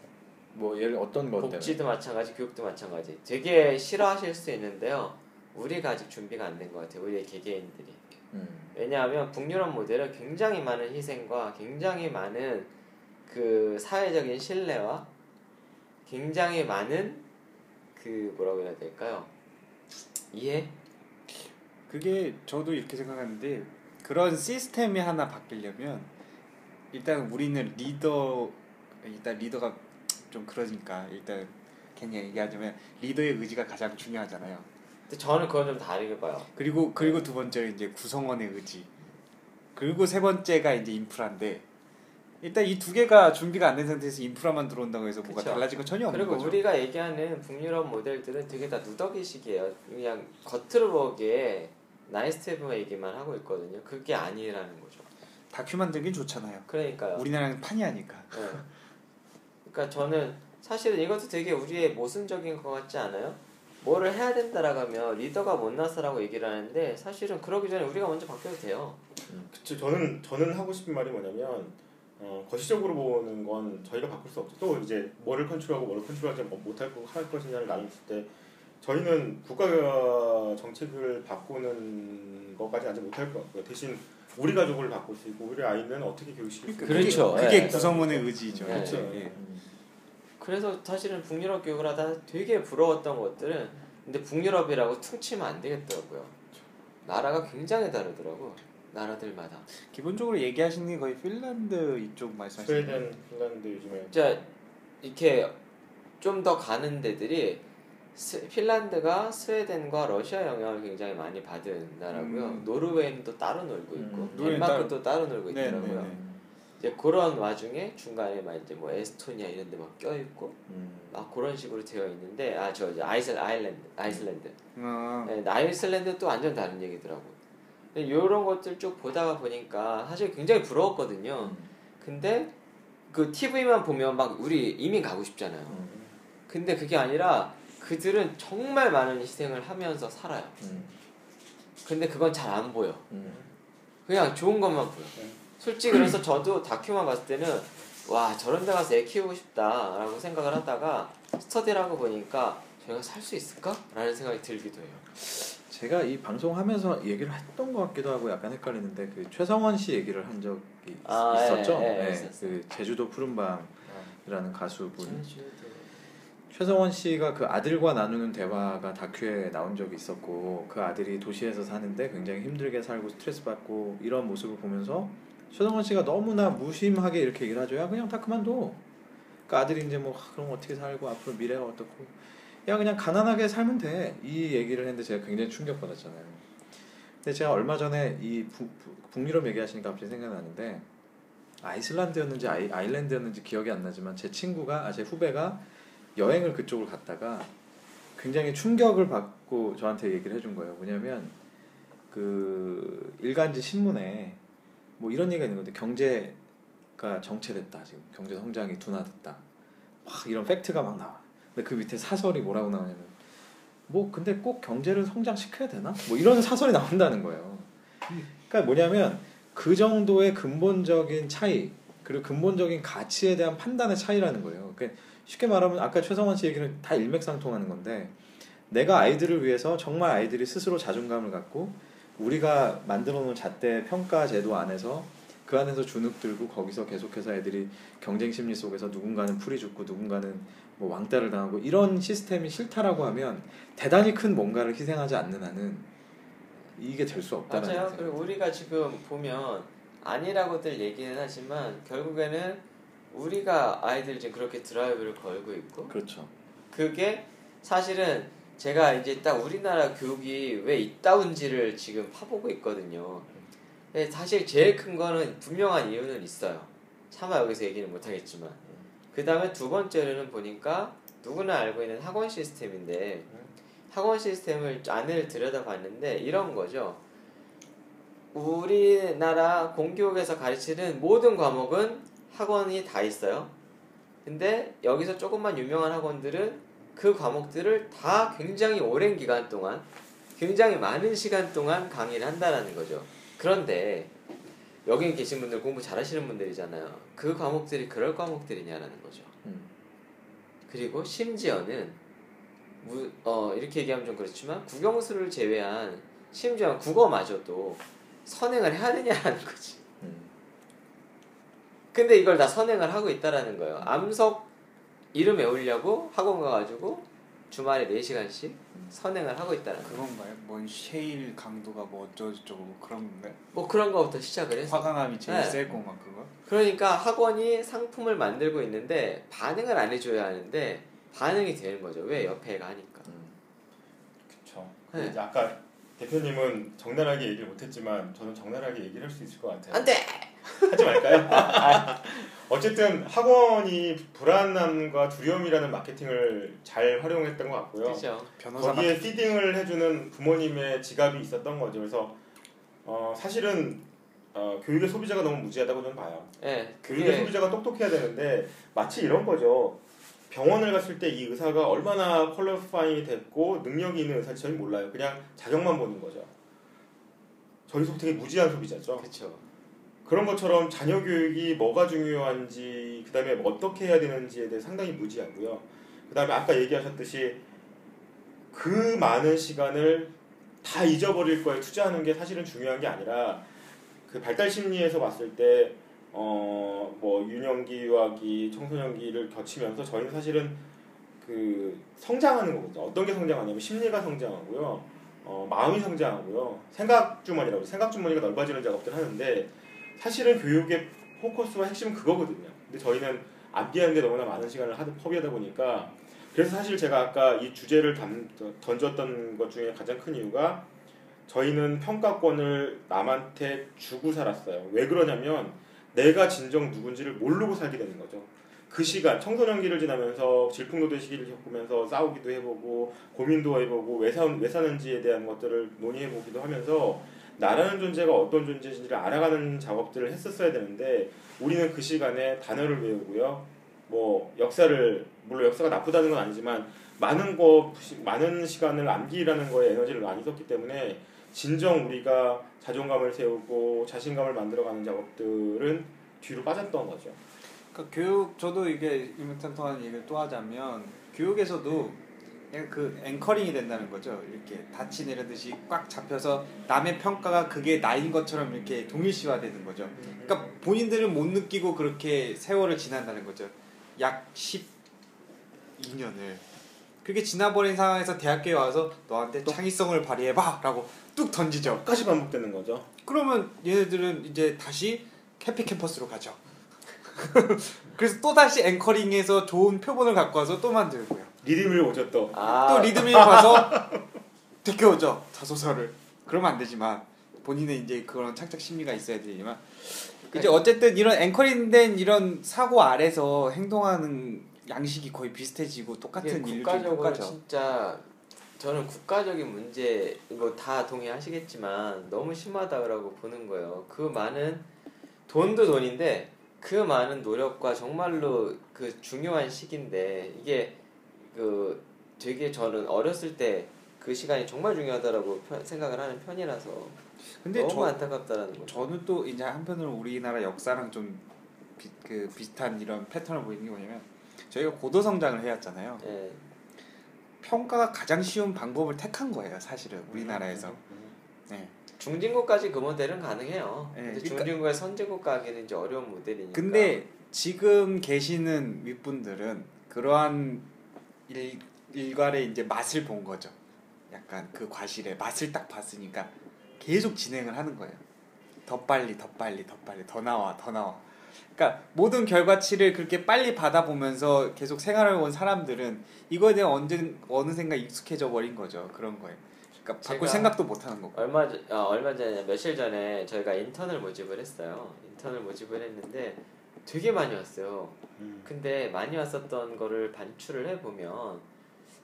뭐 예를 어떤 것 때문에? 복지도 마찬가지, 교육도 마찬가지. 되게 싫어하실 수 있는데요. 우리가 아직 준비가 안 된 것 같아요. 우리의 개개인들이. 음. 왜냐하면 북유럽 모델은 굉장히 많은 희생과 굉장히 많은 그 사회적인 신뢰와 굉장히 많은 그 뭐라고 해야 될까요? 이해? 그게 저도 이렇게 생각하는데 그런 시스템이 하나 바뀌려면 일단 우리는 리더 일단 리더가 좀 그러니까 일단 그냥 얘기하자면 리더의 의지가 가장 중요하잖아요. 근데 저는 그건 좀 다르게 봐요. 그리고 그리고 두 번째는 이제 구성원의 의지. 그리고 세 번째가 이제 인프라인데 일단 이 두 개가 준비가 안 된 상태에서 인프라만 들어온다고 해서 뭐가 그쵸. 달라진 건 전혀 없는 그리고 거죠. 우리가 얘기하는 북유럽 모델들은 되게 다 누더기식이에요. 그냥 겉으로 보기에 나이스테브만 얘기만 하고 있거든요. 그게 아니라는 거죠. 다큐 만들긴 좋잖아요. 그러니까요. 우리나라는 판이 아니까. 네. 그러니까 저는 사실은 이것도 되게 우리의 모순적인 것 같지 않아요? 뭐를 해야 된다라고 하면 리더가 못나서라고 얘기를 하는데 사실은 그러기 전에 우리가 먼저 바뀌어도 돼요. 그쵸, 저는 저는 하고 싶은 말이 뭐냐면 어, 거시적으로 보는 건 저희가 바꿀 수 없죠. 또 이제 뭐를 컨트롤하고 뭐를 컨트롤하지 못할 거 할 것이냐를 나눴을 때 저희는 국가 정책을 바꾸는 것까지 아직 못할 것 같고요. 대신 우리 가족을 바꿀 수 있고 우리 아이는 어떻게 교육시킬 수 있고 그렇죠. 그게, 그게 예. 구성원의 의지죠. 네. 그렇죠. 예. 그래서 사실은 북유럽 교육을 하다 되게 부러웠던 것들은 근데 북유럽이라고 퉁치면 안 되겠더라고요. 나라가 굉장히 다르더라고. 나라들마다. 기본적으로 얘기하시는 게 거의 핀란드 이쪽 말씀하시는 거예요. 스웨덴, 핀란드 요즘에 진짜 이렇게 좀 더 가는 데들이 스- 핀란드가 스웨덴과 러시아 영향을 굉장히 많이 받은 나라고요. 음. 노르웨이는 또 따로 놀고 있고 음. 덴마크도 따로 놀고 네, 있더라고요. 네, 네. 이제 그런 와중에 중간에 막 이제 뭐 에스토니아 이런 데 막 껴있고 음. 막 그런 식으로 되어 있는데 아저 아이슬 아일랜드 아이슬란드 어, 네, 아이슬란드 또 완전 다른 얘기더라고. 이런 것들 쭉 보다가 보니까 사실 굉장히 부러웠거든요. 근데 그 TV만 보면 막 우리 이민 가고 싶잖아요. 음. 근데 그게 아니라 그들은 정말 많은 희생을 하면서 살아요. 음. 근데 그건 잘 안 보여. 음. 그냥 좋은 것만 보여. 네. 솔직히 그래서 저도 다큐만 봤을 때는 와 저런 데 가서 애 키우고 싶다라고 생각을 하다가 스터디를 하고 보니까 저희가 살 수 있을까? 라는 생각이 들기도 해요. 제가 이 방송하면서 얘기를 했던 것 같기도 하고 약간 헷갈리는데 그 최성원 씨 얘기를 한 적이 있- 아, 있었죠. 예, 예, 네, 있었어요. 그 제주도 푸른밤이라는 가수분 제주도. 최성원 씨가 그 아들과 나누는 대화가 다큐에 나온 적이 있었고 그 아들이 도시에서 사는데 굉장히 힘들게 살고 스트레스 받고 이런 모습을 보면서 최성원 씨가 너무나 무심하게 이렇게 얘기를 하죠. 야 그냥 다 그만둬. 그 아들이 이제 뭐 아, 그럼 어떻게 살고 앞으로 미래가 어떻고 야 그냥 가난하게 살면 돼. 이 얘기를 했는데 제가 굉장히 충격받았잖아요. 근데 제가 얼마 전에 이 부- 부- 북유럽 얘기하시니까 갑자기 생각나는데 아이슬란드였는지 아이, 아일랜드였는지 기억이 안 나지만 제 친구가 아, 제 후배가 여행을 그쪽을 갔다가 굉장히 충격을 받고 저한테 얘기를 해준 거예요. 뭐냐면 그 일간지 신문에 뭐 이런 얘기가 있는 건데 경제가 정체됐다 지금 경제 성장이 둔화됐다 막 이런 팩트가 막 나와. 근데 그 밑에 사설이 뭐라고 나오냐면 뭐 근데 꼭 경제를 성장시켜야 되나? 뭐 이런 사설이 나온다는 거예요. 그러니까 뭐냐면 그 정도의 근본적인 차이 그리고 근본적인 가치에 대한 판단의 차이라는 거예요. 그러니까 쉽게 말하면 아까 최성원 씨 얘기는 다 일맥상통하는 건데 내가 아이들을 위해서 정말 아이들이 스스로 자존감을 갖고 우리가 만들어 놓은 잣대 평가 제도 안에서 그 안에서 주눅 들고 거기서 계속해서 애들이 경쟁 심리 속에서 누군가는 풀이 죽고 누군가는 뭐 왕따를 당하고 이런 시스템이 싫다라고 하면 대단히 큰 뭔가를 희생하지 않는 한은 이게 될 수 없다는 맞아요. 그리고 우리가 지금 보면 아니라고들 얘기는 하지만 결국에는 우리가 아이들 지금 그렇게 드라이브를 걸고 있고 그렇죠. 그게 사실은 제가 이제 딱 우리나라 교육이 왜 이따운지를 지금 파보고 있거든요. 근데 사실 제일 큰 거는 분명한 이유는 있어요. 차마 여기서 얘기는 못하겠지만. 그 다음에 두 번째로는 보니까 누구나 알고 있는 학원 시스템인데 학원 시스템을 안을 들여다봤는데 이런 거죠. 우리나라 공교육에서 가르치는 모든 과목은 학원이 다 있어요. 근데 여기서 조금만 유명한 학원들은 그 과목들을 다 굉장히 오랜 기간 동안 굉장히 많은 시간 동안 강의를 한다라는 거죠. 그런데 여기 계신 분들 공부 잘하시는 분들이잖아요. 그 과목들이 그럴 과목들이냐라는 거죠. 음. 그리고 심지어는 무, 어, 이렇게 얘기하면 좀 그렇지만 국영수를 제외한 심지어 국어마저도 선행을 해야 되냐라는 거지. 음. 근데 이걸 다 선행을 하고 있다라는 거예요. 암석 이름 외우려고 학원 가가지고 주말에 4시간씩 선행을 하고 있다는 거예요. 그건가요? 뭔 셰일 강도가 뭐 어쩌고저쩌고 뭐 그런 건가요? 뭐 그런 거부터 시작을 해서. 화강암이 제일 네. 세고 막 그거? 그러니까 학원이 상품을 만들고 있는데 반응을 안 해줘야 하는데 반응이 되는 거죠. 왜 옆에 애가 하니까. 그렇죠. 네. 이제 아까 대표님은 적나라하게 얘기를 못했지만 저는 적나라하게 얘기를 할 수 있을 것 같아요. 안 돼! 하지 말까요? 어쨌든 학원이 불안함과 두려움이라는 마케팅을 잘 활용했던 것 같고요. 그죠. 변호사 거기에 피딩을 해주는 부모님의 지갑이 있었던 거죠. 그래서 어, 사실은 어, 교육의 소비자가 너무 무지하다고 저는 봐요. 예, 교육의 소비자가 똑똑해야 되는데 마치 이런 거죠. 병원을 갔을 때 이 의사가 얼마나 퀄리파이 됐고 능력이 있는 의사인지 저희 몰라요. 그냥 자격만 보는 거죠. 저희서 되게 무지한 소비자죠. 그쵸. 그런 것처럼 자녀 교육이 뭐가 중요한지 그다음에 어떻게 해야 되는지에 대해 상당히 무지하고요. 그다음에 아까 얘기하셨듯이 그 많은 시간을 다 잊어버릴 거에 투자하는 게 사실은 중요한 게 아니라 그 발달 심리에서 봤을 때 어 뭐 유년기, 유아기, 청소년기를 거치면서 저희는 사실은 그 성장하는 거거든요. 어떤 게 성장하냐면 심리가 성장하고요. 어 마음이 성장하고요. 생각 주머니라고 생각 주머니가 넓어지는 작업들 하는데 사실은 교육의 포커스와 핵심은 그거거든요. 근데 저희는 암기하는 데 너무나 많은 시간을 하도 허비하다 보니까 그래서 사실 제가 아까 이 주제를 단, 던졌던 것 중에 가장 큰 이유가 저희는 평가권을 남한테 주고 살았어요. 왜 그러냐면 내가 진정 누군지를 모르고 살게 되는 거죠. 그 시간 청소년기를 지나면서 질풍노도의 시기를 겪으면서 싸우기도 해보고 고민도 해보고 왜, 사, 왜 사는지에 대한 것들을 논의해보기도 하면서 나라는 존재가 어떤 존재인지를 알아가는 작업들을 했었어야 되는데 우리는 그 시간에 단어를 외우고요. 뭐 역사를 물론 역사가 나쁘다는 건 아니지만 많은 거 많은 시간을 암기라는 거에 에너지를 많이 썼기 때문에 진정 우리가 자존감을 세우고 자신감을 만들어가는 작업들은 뒤로 빠졌던 거죠. 그러니까 교육 저도 이게 일맥상통하는 얘기를 또 하자면 교육에서도 그 앵커링이 된다는 거죠. 이렇게 다치 내리듯이 꽉 잡혀서 남의 평가가 그게 나인 것처럼 이렇게 동일시화되는 거죠. 그러니까 본인들은 못 느끼고 그렇게 세월을 지난다는 거죠. 약 12년을. 그게 지나버린 상황에서 대학교에 와서 너한테 창의성을 발휘해봐라고 뚝 던지죠. 끝까지 반복되는 거죠. 그러면 얘네들은 이제 다시 해피 캠퍼스로 가죠. 그래서 또 다시 앵커링해서 좋은 표본을 갖고 와서 또 만들고요. 리듬을 오죠 또. 아, 또 리듬이 가서 되켜오죠 자소서를. 그러면 안 되지만 본인은 이제 그런 착착 심리가 있어야 되지만 이제 어쨌든 이런 앵커링된 이런 사고 아래서 행동하는 양식이 거의 비슷해지고 똑같은 국가적으로. 진짜 저는 국가적인 문제 뭐 다 동의하시겠지만 너무 심하다고 보는 거예요. 그 많은 돈도 돈인데 그 많은 노력과 정말로 그 중요한 시기인데 이게 그 되게 저는 어렸을 때 그 시간이 정말 중요하다라고 편- 생각을 하는 편이라서 근데 너무 저, 안타깝다라는 거죠. 저는 또 이제 한편으로 우리나라 역사랑 좀 비, 그 비슷한 이런 패턴을 보이는 게 뭐냐면 저희가 고도 성장을 해왔잖아요. 예. 평가가 가장 쉬운 방법을 택한 거예요, 사실은 음. 우리나라에서. 네. 중진국까지 그 모델은 가능해요. 네, 근데 그러니까- 중진국에 선진국 가기는 이제 어려운 모델이니까. 근데 지금 계시는 윗분들은 그러한 일, 일괄의 이제 맛을 본 거죠. 약간 그 과실의 맛을 딱 봤으니까 계속 진행을 하는 거예요. 더 빨리, 더 빨리, 더 빨리, 더 나와, 더 나와. 그러니까 모든 결과치를 그렇게 빨리 받아보면서 계속 생활을 온 사람들은 이거에 대한 언제 어느샌가 익숙해져 버린 거죠. 그런 거에. 그러니까 바꿀 생각도 못 하는 거고. 얼마 전- 아, 얼마 전에 며칠 전에 저희가 인턴을 모집을 했어요. 인턴을 모집을 했는데 되게 많이 왔어요. 음. 근데 많이 왔었던 거를 반추를 해보면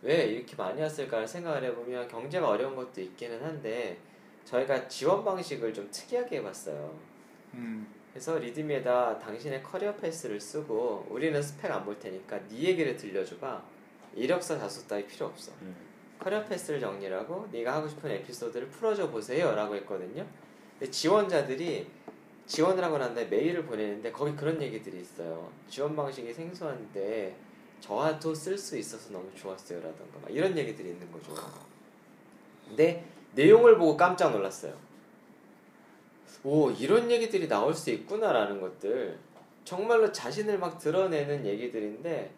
왜 이렇게 많이 왔을까 생각을 해보면 경제가 어려운 것도 있기는 한데 저희가 지원 방식을 좀 특이하게 해봤어요. 음. 그래서 리드미에다 당신의 career path를 쓰고 우리는 스펙 안 볼 테니까 네 얘기를 들려줘봐. 이력서 자수 따위 필요 없어. 음. career path를 정리하고 네가 하고 싶은 에피소드를 풀어줘 보세요라고 했거든요. 근데 지원자들이 지원을 하고 난 다음에 메일을 보내는데 거기 그런 얘기들이 있어요. 지원 방식이 생소한데 저와도 쓸 수 있어서 너무 좋았어요라던가 막 이런 얘기들이 있는 거죠. 근데 내용을 보고 깜짝 놀랐어요. 오 이런 얘기들이 나올 수 있구나라는 것들 정말로 자신을 막 드러내는 얘기들인데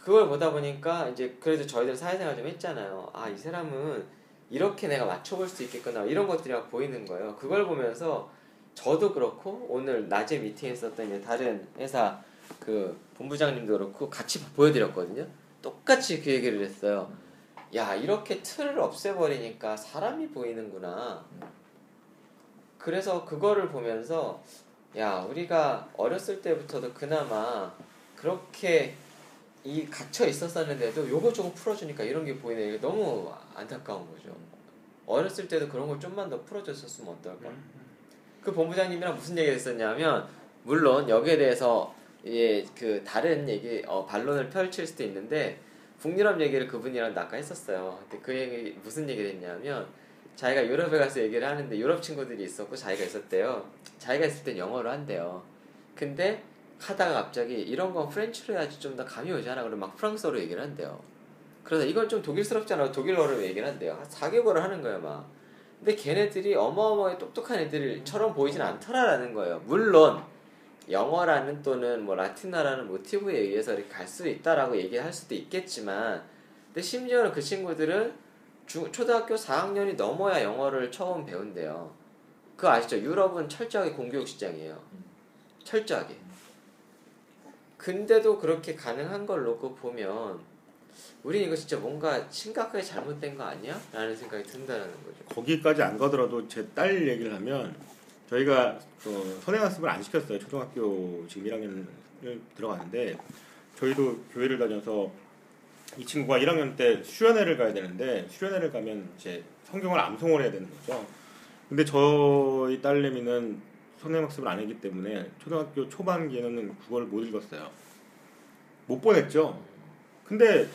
그걸 보다 보니까 이제 그래도 저희들 사회생활 좀 했잖아요. 아 이 사람은 이렇게 내가 맞춰볼 수 있겠구나 이런 것들이 막 보이는 거예요. 그걸 보면서 저도 그렇고 오늘 낮에 미팅했었던 다른 회사 그 본부장님도 그렇고 같이 보여드렸거든요. 똑같이 그 얘기를 했어요. 야 이렇게 틀을 없애버리니까 사람이 보이는구나. 그래서 그거를 보면서 야 우리가 어렸을 때부터도 그나마 그렇게 이 갇혀 있었었는데도 요거 조금 풀어주니까 이런 게 보이네. 이게 너무 안타까운 거죠. 어렸을 때도 그런 걸 좀만 더 풀어줬었으면 어떨까? 그 본부장님이랑 무슨 얘기를 했었냐면 물론 여기에 대해서 예, 그 다른 얘기 어, 반론을 펼칠 수도 있는데 북유럽 얘기를 그분이랑 아까 했었어요. 근데 그 얘기 무슨 얘기를 했냐면 자기가 유럽에 가서 얘기를 하는데 유럽 친구들이 있었고 자기가 있었대요. 자기가 있을 땐 영어로 한대요. 근데 하다가 갑자기 이런 건 프렌치로 해야지 좀 더 감이 오지 않아? 그러면 막 프랑스어로 얘기를 한대요. 그래서 이건 좀 독일스럽잖아. 독일어로 얘기를 한대요. 한 4개월을 하는 거예요, 막. 근데 걔네들이 어마어마하게 똑똑한 애들처럼 보이진 않더라라는 거예요. 물론 영어라는 또는 뭐 라틴어라는 모티브에 의해서 이렇게 갈 수 있다라고 얘기할 수도 있겠지만 근데 심지어는 그 친구들은 중, 초등학교 4학년이 넘어야 영어를 처음 배운대요. 그거 아시죠? 유럽은 철저하게 공교육 시장이에요. 철저하게. 근데도 그렇게 가능한 걸 놓고 보면 우린 이거 진짜 뭔가 심각하게 잘못된 거 아니야? 라는 생각이 든다는 거죠. 거기까지 안 가더라도 제 딸 얘기를 하면 저희가 어, 선행학습을 안 시켰어요. 초등학교 지금 1학년을 들어가는데 저희도 교회를 다녀서 이 친구가 1학년 때 수련회를 가야 되는데 수련회를 가면 이제 성경을 암송을 해야 되는 거죠. 근데 저희 딸내미는 선행학습을 안 했기 때문에 초등학교 초반기에는 국어를 못 읽었어요. 못 보냈죠. 근데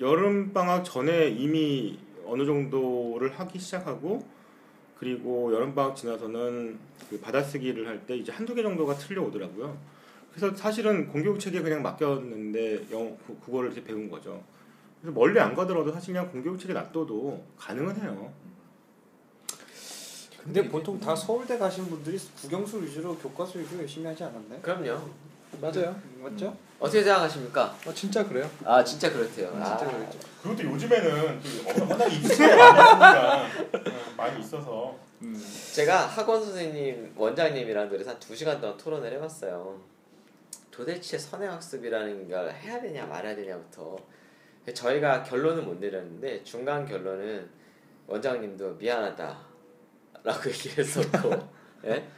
여름 방학 전에 이미 어느 정도를 하기 시작하고 그리고 여름 방학 지나서는 그 받아쓰기를 할 때 이제 한두 개 정도가 틀려 오더라고요. 그래서 사실은 공교육 체계에 그냥 맡겼는데 구- 국어를 이제 배운 거죠. 그래서 멀리 안 가더라도 사실 그냥 공교육 체계 놔둬도 가능은 해요. 근데 보통 다 서울대 가신 분들이 국영수 위주로 교과서 위주로 열심히 하지 않았나요? 그럼요. 맞아요. 맞죠? 어떻게 생각하십니까? 아 진짜 그래요? 아 진짜 그렇대요. 진짜 아, 그랬죠. 그리고 또 요즘에는 또 워낙 많이 있으니까 많이 있어서 음. 제가 학원 선생님 원장님이랑 그래서 한 두 시간 동안 토론을 해봤어요. 도대체 선행학습이라는 걸 해야 되냐 말아야 되냐부터 저희가 결론은 못 내렸는데 중간 결론은 원장님도 미안하다라고 얘기를 했었고 예?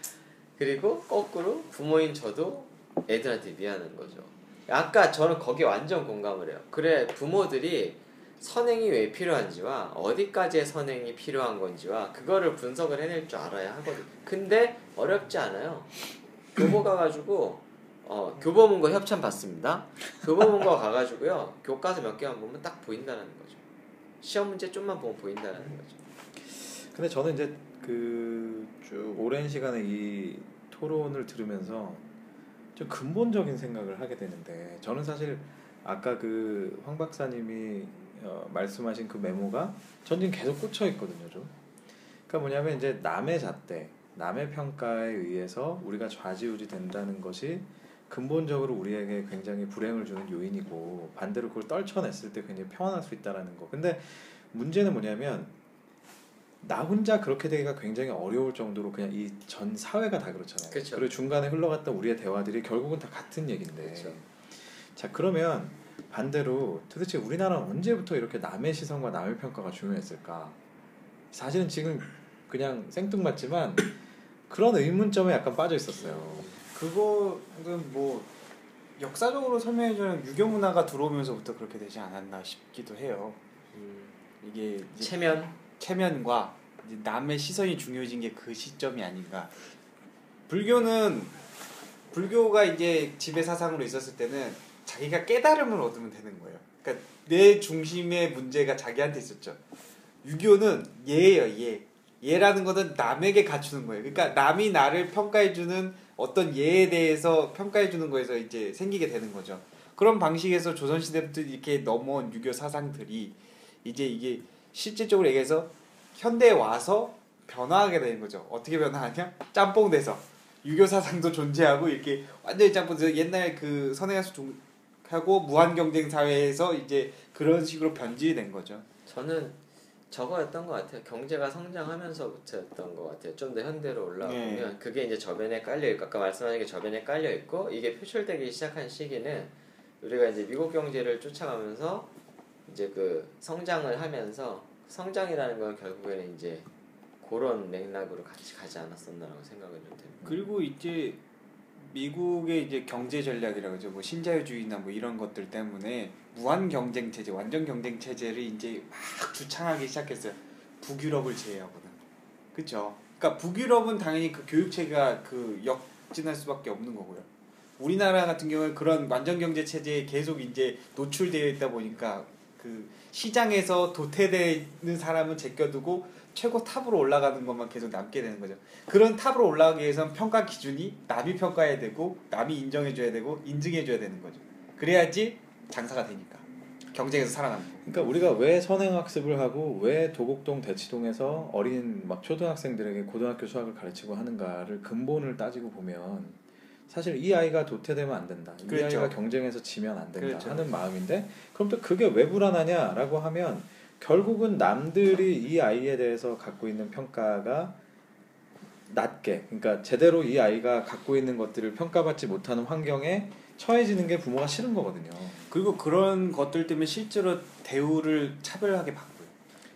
그리고 거꾸로 부모인 저도 애들한테 미안한 거죠. 아까 저는 거기에 완전 공감을 해요. 그래 부모들이 선행이 왜 필요한지와 어디까지의 선행이 필요한 건지와 그거를 분석을 해낼 줄 알아야 하거든. 근데 어렵지 않아요. 교보 가가지고 어, 교보문고 협찬 받습니다. 교보문고 가가지고요 교과서 몇 개만 보면 딱 보인다는 거죠. 시험 문제 좀만 보면 보인다는 거죠. 근데 저는 이제 그 쭉 오랜 시간에 이 토론을 들으면서 좀 근본적인 생각을 하게 되는데 저는 사실 아까 그 황 박사님이 어, 말씀하신 그 메모가 전 지금 계속 꽂혀 있거든요, 좀. 그러니까 뭐냐면 이제 남의 잣대, 남의 평가에 의해서 우리가 좌지우지 된다는 것이 근본적으로 우리에게 굉장히 불행을 주는 요인이고 반대로 그걸 떨쳐냈을 때 굉장히 평안할 수 있다라는 거. 근데 문제는 뭐냐면 나 혼자 그렇게 되기가 굉장히 어려울 정도로 그냥 이 전 사회가 다 그렇잖아요. 그쵸. 리고 중간에 흘러갔던 우리의 대화들이 결국은 다 같은 얘긴데. 그쵸. 자 그러면 반대로 도대체 우리나라는 언제부터 이렇게 남의 시선과 남의 평가가 중요했을까? 사실은 지금 그냥 생뚱맞지만 그런 의문점에 약간 빠져 있었어요. 그거는 뭐 역사적으로 설명해주는 유교 문화가 들어오면서부터 그렇게 되지 않았나 싶기도 해요. 음, 이게 이제 체면 체면과 남의 시선이 중요해진 게 그 시점이 아닌가. 불교는 불교가 이제 지배 사상으로 있었을 때는 자기가 깨달음을 얻으면 되는 거예요. 그러니까 내 중심의 문제가 자기한테 있었죠. 유교는 예예요, 예. 예라는 것은 남에게 갖추는 거예요. 그러니까 남이 나를 평가해주는 어떤 예에 대해서 평가해주는 거에서 이제 생기게 되는 거죠. 그런 방식에서 조선시대부터 이렇게 넘어온 유교 사상들이 이제 이게 실질적으로 얘기해서 현대에 와서 변화하게 되는 거죠. 어떻게 변화하냐? 짬뽕 돼서 유교 사상도 존재하고 이렇게 완전히 짬뽕 돼서 옛날 그 선행학수 종- 하고 무한 경쟁 사회에서 이제 그런 식으로 변질이 된 거죠. 저는 저거였던 것 같아요. 경제가 성장하면서부터였던 것 같아요. 좀 더 현대로 올라오면 네. 그게 이제 저변에 깔려 있고 아까 말씀하신 게 저변에 깔려 있고 이게 표출되기 시작한 시기는 우리가 이제 미국 경제를 쫓아가면서 이제 그 성장을 하면서 성장이라는 건 결국에는 이제 그런 맥락으로 같이 가지 않았었나라고 생각을 좀 됩니다. 그리고 이제 미국의 이제 경제 전략이라고 하죠. 뭐 신자유주의나 뭐 이런 것들 때문에 무한 경쟁 체제, 완전 경쟁 체제를 이제 막 주창하기 시작했어요. 북유럽을 제외하고는. 그렇죠. 그러니까 북유럽은 당연히 그 교육 체계가 그 역진할 수밖에 없는 거고요. 우리나라 같은 경우에 그런 완전 경제 체제에 계속 이제 노출되어 있다 보니까 그 시장에서 도태되는 사람은 제껴두고 최고 탑으로 올라가는 것만 계속 남게 되는 거죠. 그런 탑으로 올라가기 위해서는 평가 기준이 남이 평가해야 되고 남이 인정해줘야 되고 인증해줘야 되는 거죠. 그래야지 장사가 되니까 경쟁에서 살아남고. 그러니까 우리가 왜 선행학습을 하고 왜 도곡동 대치동에서 어린 막 초등학생들에게 고등학교 수학을 가르치고 하는가를 근본을 따지고 보면 사실 이 아이가 도태되면 안 된다. 이 그렇죠. 아이가 경쟁에서 지면 안 된다 그렇죠. 하는 마음인데 그럼 또 그게 왜 불안하냐라고 하면 결국은 남들이 이 아이에 대해서 갖고 있는 평가가 낮게 그러니까 제대로 이 아이가 갖고 있는 것들을 평가받지 못하는 환경에 처해지는 게 부모가 싫은 거거든요. 그리고 그런 것들 때문에 실제로 대우를 차별하게 받고요.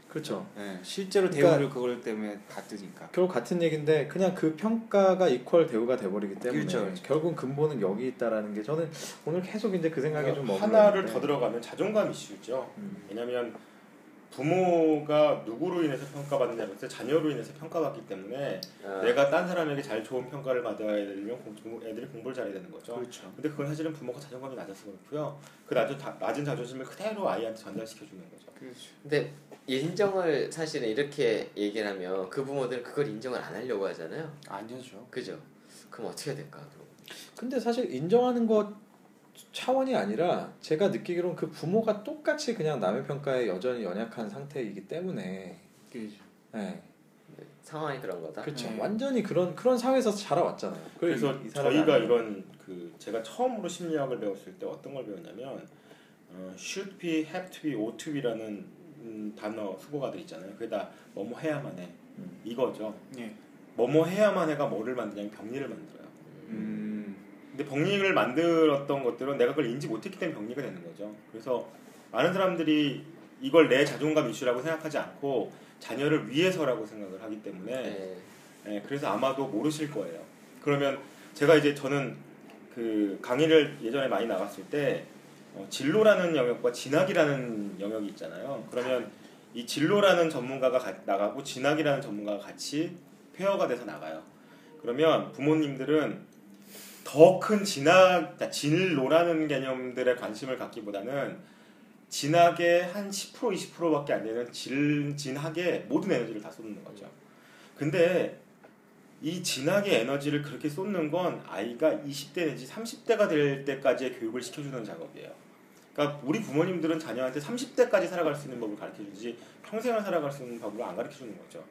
그렇죠. 네, 실제로 그러니까- 대우를 그걸 때문에 받으니까. 결국 같은 얘기인데 그냥 그 평가가 이퀄 대우가 돼버리기 때문에 그렇죠, 그렇죠. 결국 근본은 여기 있다라는 게 저는 오늘 계속 이제 그 생각이 좀 머물렀는데 하나를 더 들어가면 자존감 이슈죠. 음. 왜냐하면 부모가 누구로 인해서 평가받느냐고 해서 자녀로 인해서 평가받기 때문에 아, 내가 딴 사람에게 잘 좋은 평가를 받아야 되면 공- 애들이 공부를 잘해야 되는 거죠. 그렇죠. 근데 그건 사실은 부모가 자존감이 낮아서 그렇고요. 그 낮은, 자- 낮은 자존심을 그대로 아이한테 전달시켜 주는 거죠. 그렇죠. 근데 인정을 사실은 이렇게 얘기를 하면 그 부모들은 그걸 인정을 안 하려고 하잖아요. 아니죠. 그죠? 그럼 어떻게 해야 될까? 그럼? 근데 사실 인정하는 것 차원이 아니라 제가 느끼기로는 그 부모가 똑같이 그냥 남의 평가에 여전히 연약한 상태이기 때문에 그렇죠. 네, 상황이 그런 거다. 그렇죠. 네. 완전히 그런 그런 사회에서 자라왔잖아요. 그래서 이- 이 사람이 저희가. 이런 그 제가 처음으로 심리학을 배웠을 때 어떤 걸 배웠냐면 어, should be, have to be, ought to be라는 음, 단어 수고가들 있잖아요. 그게 다 뭐뭐 해야만 해 음. 이거죠. 예. 뭐뭐 해야만 해가 뭐를 만드냐면 병리를 만들어요. 음. 근데 병리를 만들었던 것들은 내가 그걸 인지 못했기 때문에 병리가 되는 거죠. 그래서 많은 사람들이 이걸 내 자존감 이슈라고 생각하지 않고 자녀를 위해서라고 생각을 하기 때문에 네. 예, 그래서 아마도 모르실 거예요. 그러면 제가 이제 저는 그 강의를 예전에 많이 나갔을 때 어, 진로라는 영역과 진학이라는 영역이 있잖아요. 그러면 이 진로라는 전문가가 가- 나가고 진학이라는 전문가가 같이 페어가 돼서 나가요. 그러면 부모님들은 더 큰 진학, 그러니까 진로라는 개념들에 관심을 갖기보다는 진학의 한 10% 20%밖에 안 되는 진, 진학에 모든 에너지를 다 쏟는 거죠. 근데 이 진학의 에너지를 그렇게 쏟는 건 아이가 20대 내지 30대가 될 때까지의 교육을 시켜주는 작업이에요. 그러니까 우리 부모님들은 자녀한테 30대까지 살아갈 수 있는 법을 가르쳐주지 평생을 살아갈 수 있는 법을 안 가르쳐주는 거죠.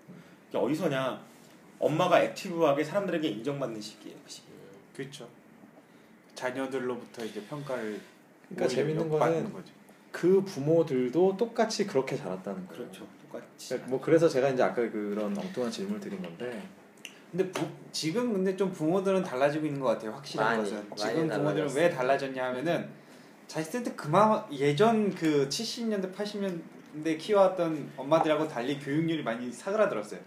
이게 어디서냐? 엄마가 액티브하게 사람들에게 인정받는 시기예요. 그 시기. 그렇죠. 자녀들로부터 이제 평가를 그러니까 재밌는 거는 거죠. 그 부모들도 똑같이 그렇게 자랐다는 거예요. 그렇죠. 똑같이. 그러니까 뭐 그래서 제가 이제 아까 그런 엉뚱한 질문을 드린 건데 근데 부, 지금 근데 좀 부모들은 달라지고 있는 것 같아요. 확실한 많이, 것은 많이 지금 부모들은 달라졌어요. 왜 달라졌냐 하면은 자식들한테 그만 예전 그 70년대 80년대 키워왔던 엄마들하고 달리 교육률이 많이 사그라들었어요.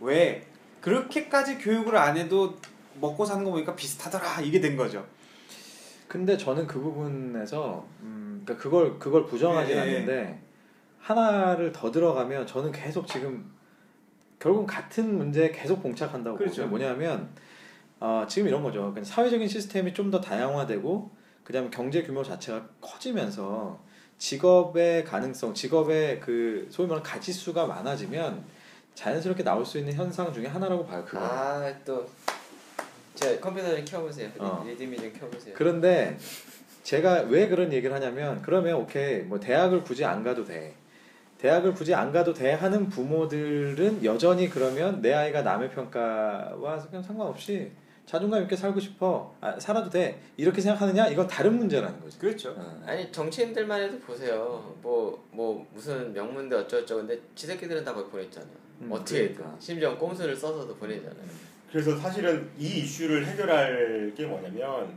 왜 그렇게까지 교육을 안 해도 먹고 사는 거 보니까 비슷하더라 이게 된 거죠. 근데 저는 그 부분에서 음, 그러니까 그걸 그걸 부정하진 예, 예. 않는데 하나를 더 들어가면 저는 계속 지금 결국 같은 문제에 계속 봉착한다고 그렇죠. 보죠. 뭐냐면 어, 지금 이런 거죠. 사회적인 시스템이 좀 더 다양화되고 그다음에 경제 규모 자체가 커지면서 직업의 가능성, 직업의 그 소위 말하는 가지수가 많아지면 자연스럽게 나올 수 있는 현상 중에 하나라고 봐요. 그거. 아또 제 컴퓨터 좀 켜보세요. 어. 리드미 좀 켜보세요. 그런데 제가 왜 그런 얘기를 하냐면 그러면 오케이 뭐 대학을 굳이 안 가도 돼 대학을 굳이 안 가도 돼 하는 부모들은 여전히 그러면 내 아이가 남의 평가와 그냥 상관없이 자존감 있게 살고 싶어 아, 살아도 돼 이렇게 생각하느냐 이건 다른 문제라는 거지 그렇죠. 어. 아니 정치인들만 해도 보세요. 뭐뭐 무슨 명문대 어쩌고저쩌고 근데 지새끼들은 다 거기 보냈잖아요. 음, 어떻게든 그러니까. 심지어 꼼수를 써서도 보내잖아요. 그래서 사실은 이 이슈를 해결할 게 뭐냐면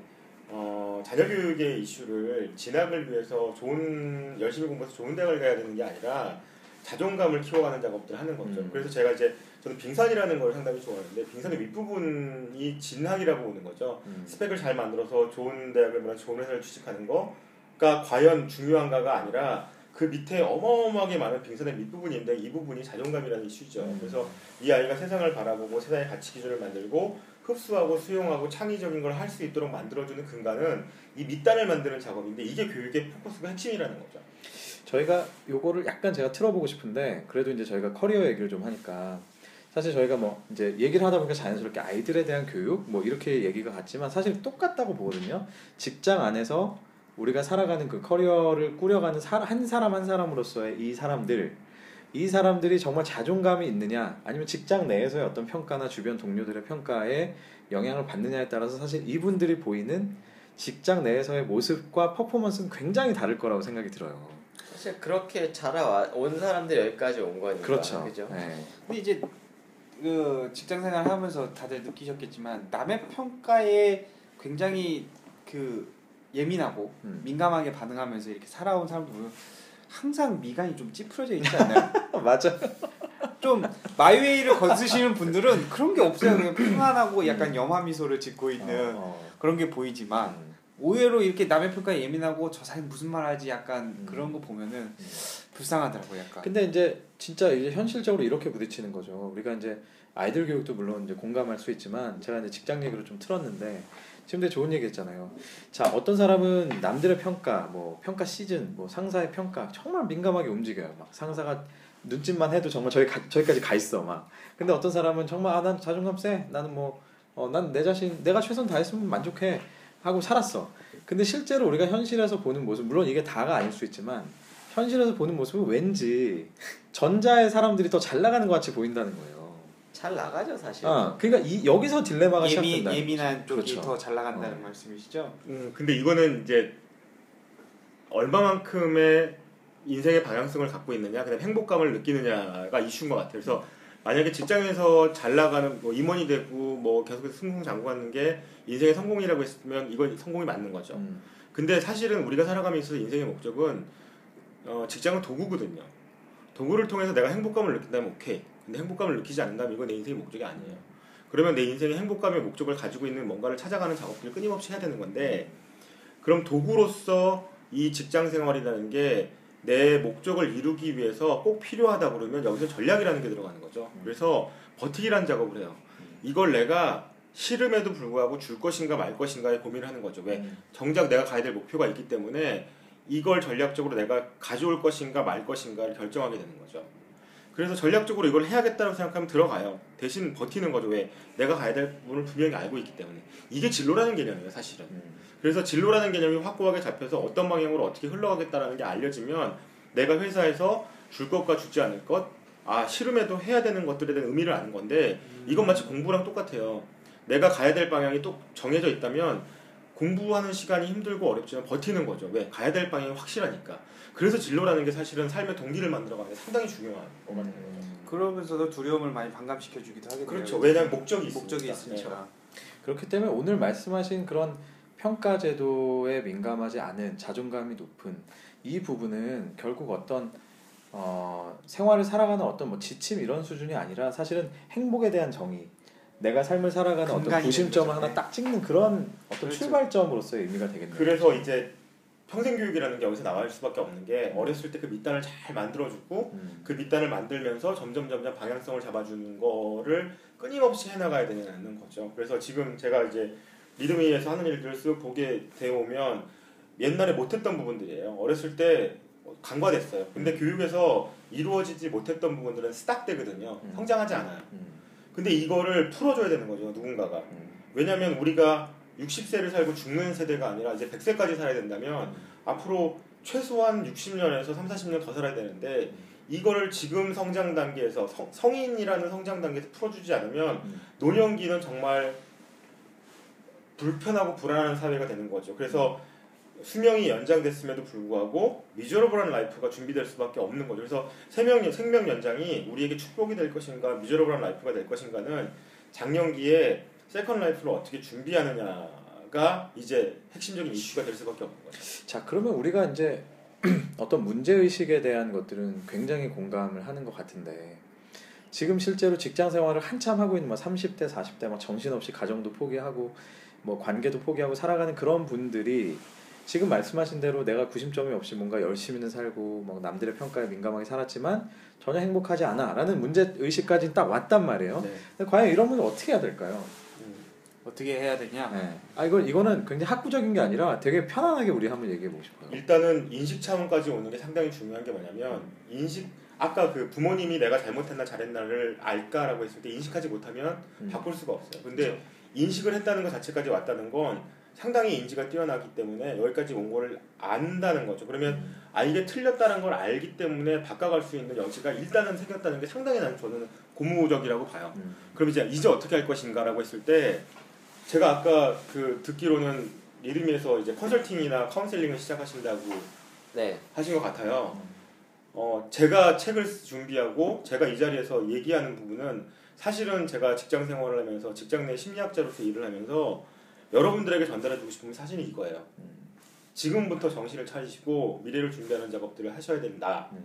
어, 자녀 교육의 이슈를 진학을 위해서 좋은 열심히 공부해서 좋은 대학을 가야 되는 게 아니라 자존감을 키워가는 작업들을 하는 거죠. 음. 그래서 제가 이제 저는 빙산이라는 걸 상당히 좋아하는데 빙산의 윗부분이 진학이라고 보는 거죠. 음. 스펙을 잘 만들어서 좋은 대학을 보나 좋은 회사를 취직하는 거가 과연 중요한가가 아니라 그 밑에 어마어마하게 많은 빙산의 밑부분인데 이 부분이 자존감이라는 이슈죠. 음. 그래서 이 아이가 세상을 바라보고 세상의 가치 기준을 만들고 흡수하고 수용하고 창의적인 걸 할 수 있도록 만들어주는 근간은 이 밑단을 만드는 작업인데 이게 교육의 포커스가 핵심이라는 거죠. 저희가 요거를 약간 제가 틀어보고 싶은데 그래도 이제 저희가 커리어 얘기를 좀 하니까 사실 저희가 뭐 이제 얘기를 하다 보니까 자연스럽게 아이들에 대한 교육 뭐 이렇게 얘기가 같지만 사실 똑같다고 보거든요. 직장 안에서 우리가 살아가는 그 커리어를 꾸려가는 사- 한 사람 한 사람으로서의 이 사람들 이 사람들이 정말 자존감이 있느냐 아니면 직장 내에서의 어떤 평가나 주변 동료들의 평가에 영향을 받느냐에 따라서 사실 이분들이 보이는 직장 내에서의 모습과 퍼포먼스는 굉장히 다를 거라고 생각이 들어요. 사실 그렇게 자라와 온 사람들이 여기까지 온 거니까 그렇죠. 그죠? 네. 근데 이제 그 직장 생활 하면서 다들 느끼셨겠지만 남의 평가에 굉장히 그 예민하고 음. 민감하게 반응하면서 이렇게 살아온 사람들 보면 항상 미간이 좀 찌푸려져 있지 않나요? 맞아. 좀 마이웨이를 건드시는 분들은 그런 게 없어요. 그냥 평안하고 약간 염화 미소를 짓고 있는 어, 그런 게 보이지만 음. 의외로 이렇게 남의 평가에 예민하고 저 사람이 무슨 말 하지 약간 음. 그런 거 보면은 불쌍하더라고요. 약간. 근데 이제 진짜 이제 현실적으로 이렇게 부딪히는 거죠. 우리가 이제 아이들 교육도 물론 이제 공감할 수 있지만 제가 이제 직장 얘기로 좀 틀었는데 지금 되게 좋은 얘기 했잖아요. 자, 어떤 사람은 남들의 평가, 뭐 평가 시즌, 뭐 상사의 평가 정말 민감하게 움직여요. 막 상사가 눈짓만 해도 정말 저희 가, 저기까지 가 있어 막. 근데 어떤 사람은 정말 아, 난 자존감 세. 나는 뭐 어, 난 내 자신 내가 최선 다했으면 만족해 하고 살았어. 근데 실제로 우리가 현실에서 보는 모습 물론 이게 다가 아닐 수 있지만 현실에서 보는 모습은 왠지 전자의 사람들이 더 잘 나가는 것 같이 보인다는 거예요. 잘 나가죠 사실. 아, 그러니까 이, 여기서 딜레마가 예민 시작된다. 예민한 쪽이 그렇죠. 더잘 나간다는 어. 말씀이시죠? 음, 근데 이거는 이제 얼마만큼의 인생의 방향성을 갖고 있느냐, 그다음 행복감을 느끼느냐가 이슈인 것 같아요. 그래서 만약에 직장에서 잘 나가는 뭐 임원이 되고 뭐 계속해서 승승장구하는 게 인생의 성공이라고 했으면 이건 성공이 맞는 거죠. 음, 근데 사실은 우리가 살아가면서 있어서 인생의 목적은 어, 직장은 도구거든요. 도구를 통해서 내가 행복감을 느낀다면 오케이. 근데 행복감을 느끼지 않는다면 이건 내 인생의 목적이 아니에요. 그러면 내 인생의 행복감의 목적을 가지고 있는 뭔가를 찾아가는 작업들을 끊임없이 해야 되는 건데 그럼 도구로서 이 직장 생활이라는 게 내 목적을 이루기 위해서 꼭 필요하다 그러면 여기서 전략이라는 게 들어가는 거죠. 그래서 버티기라는 작업을 해요. 이걸 내가 싫음에도 불구하고 줄 것인가 말 것인가에 고민을 하는 거죠. 왜? 음. 정작 내가 가야 될 목표가 있기 때문에 이걸 전략적으로 내가 가져올 것인가 말 것인가를 결정하게 되는 거죠. 그래서 전략적으로 이걸 해야겠다고 생각하면 들어가요. 대신 버티는 거죠. 왜? 내가 가야 될 부분을 분명히 알고 있기 때문에. 이게 진로라는 개념이에요, 사실은. 음. 그래서 진로라는 개념이 확고하게 잡혀서 어떤 방향으로 어떻게 흘러가겠다라는 게 알려지면 내가 회사에서 줄 것과 주지 않을 것, 아, 싫음에도 해야 되는 것들에 대한 의미를 아는 건데 이건 마치 공부랑 똑같아요. 내가 가야 될 방향이 또 정해져 있다면 공부하는 시간이 힘들고 어렵지만 버티는 거죠. 왜? 가야 될 방향이 확실하니까. 그래서 진로라는 게 사실은 삶의 동기를 만들어가는 게 상당히 중요한 거거든요. 음. 그러면서도 두려움을 많이 반감시켜주기도 하겠네요. 그렇죠. 왜냐하면 목적이 있으니까. 목적이 네. 있으니까. 그렇기 때문에 오늘 말씀하신 그런 평가 제도에 민감하지 않은 자존감이 높은 이 부분은 결국 어떤 어, 생활을 살아가는 어떤 뭐 지침 이런 수준이 아니라 사실은 행복에 대한 정의 내가 삶을 살아가는 어떤 구심점을 거죠. 하나 네. 딱 찍는 그런 어떤 그렇죠. 출발점으로서의 의미가 되겠네요. 그래서 이제 평생 교육이라는 게 여기서 나올 수밖에 없는 게 어렸을 때 그 밑단을 잘 만들어주고 음. 그 밑단을 만들면서 점점 점점 방향성을 잡아주는 거를 끊임없이 해나가야 되는 거죠. 그래서 지금 제가 이제 리드미에서 하는 일들을 쓱 보게 되어 오면 옛날에 못했던 부분들이에요. 어렸을 때 간과됐어요. 근데 교육에서 이루어지지 못했던 부분들은 스탁되거든요. 음. 성장하지 않아요. 음. 근데 이거를 풀어줘야 되는 거죠. 누군가가. 음. 왜냐하면 우리가 60세를 살고 죽는 세대가 아니라 이제 100세까지 살아야 된다면 앞으로 최소한 60년에서 3, 40년 더 살아야 되는데 이거를 지금 성장 단계에서 성, 성인이라는 성장 단계에서 풀어주지 않으면 음. 노년기는 정말 불편하고 불안한 사회가 되는 거죠. 그래서 수명이 연장됐음에도 불구하고 miserable한 life가 준비될 수밖에 없는 거죠. 그래서 생명, 생명 연장이 우리에게 축복이 될 것인가 miserable한 life가 될 것인가는 장년기에 second life를 어떻게 준비하느냐가 이제 핵심적인 이슈가 될 수밖에 없는 거죠. 자 그러면 우리가 이제 어떤 문제 의식에 대한 것들은 굉장히 공감을 하는 것 같은데 지금 실제로 직장 생활을 한참 하고 있는 뭐 30대 40대 막 정신없이 가정도 포기하고 뭐 관계도 포기하고 살아가는 그런 분들이 지금 말씀하신 대로 내가 구심점이 없이 뭔가 열심히는 살고 뭐 남들의 평가에 민감하게 살았지만 전혀 행복하지 않아라는 문제 의식까지 딱 왔단 말이에요. 네. 과연 이런 분은 어떻게 해야 될까요? 음. 어떻게 해야 되냐? 네. 아 이건 이거는 굉장히 학구적인 게 아니라 되게 편안하게 우리 한번 얘기해 보고 싶어요. 일단은 인식 차원까지 오는 게 상당히 중요한 게 뭐냐면 인식 아까 그 부모님이 내가 잘못했나 잘했나를 알까라고 했을 때 인식하지 못하면 음. 바꿀 수가 없어요. 근데 인식을 했다는 것 자체까지 왔다는 건 상당히 인지가 뛰어나기 때문에 여기까지 온 거를 안다는 거죠. 그러면 음. 아 이게 틀렸다는 걸 알기 때문에 바꿔갈 수 있는 여지가 일단은 생겼다는 게 상당히 나는 저는 고무적이라고 봐요. 음. 그럼 이제 이제 어떻게 할 것인가라고 했을 때 제가 아까 그 듣기로는 리듬에서 이제 컨설팅이나 카운셀링을 시작하신다고 네. 하신 것 같아요. 어, 제가 책을 준비하고 제가 이 자리에서 얘기하는 부분은 사실은 제가 직장 생활을 하면서 직장 내 심리학자로서 일을 하면서 여러분들에게 전달해주고 싶은 건 사실은 이거예요. 음. 지금부터 정신을 차리시고 미래를 준비하는 작업들을 하셔야 된다. 음.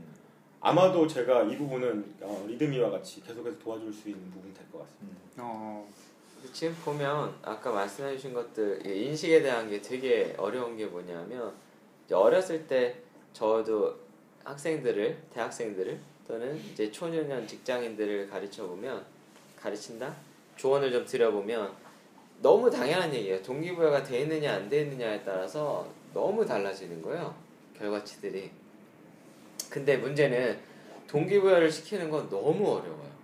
아마도 제가 이 부분은 어, 리드미와 같이 계속해서 도와줄 수 있는 부분이 될 것 같습니다. 어, 지금 보면 아까 말씀해 주신 것들 이 인식에 대한 게 되게 어려운 게 뭐냐면 어렸을 때 저도 학생들을 대학생들을 또는 이제 초년년 직장인들을 가르쳐 보면 가르친다 조언을 좀 드려보면 너무 당연한 얘기예요. 동기부여가 돼 있느냐 안 돼 있느냐에 따라서 너무 달라지는 거예요. 결과치들이. 근데 문제는 동기부여를 시키는 건 너무 어려워요.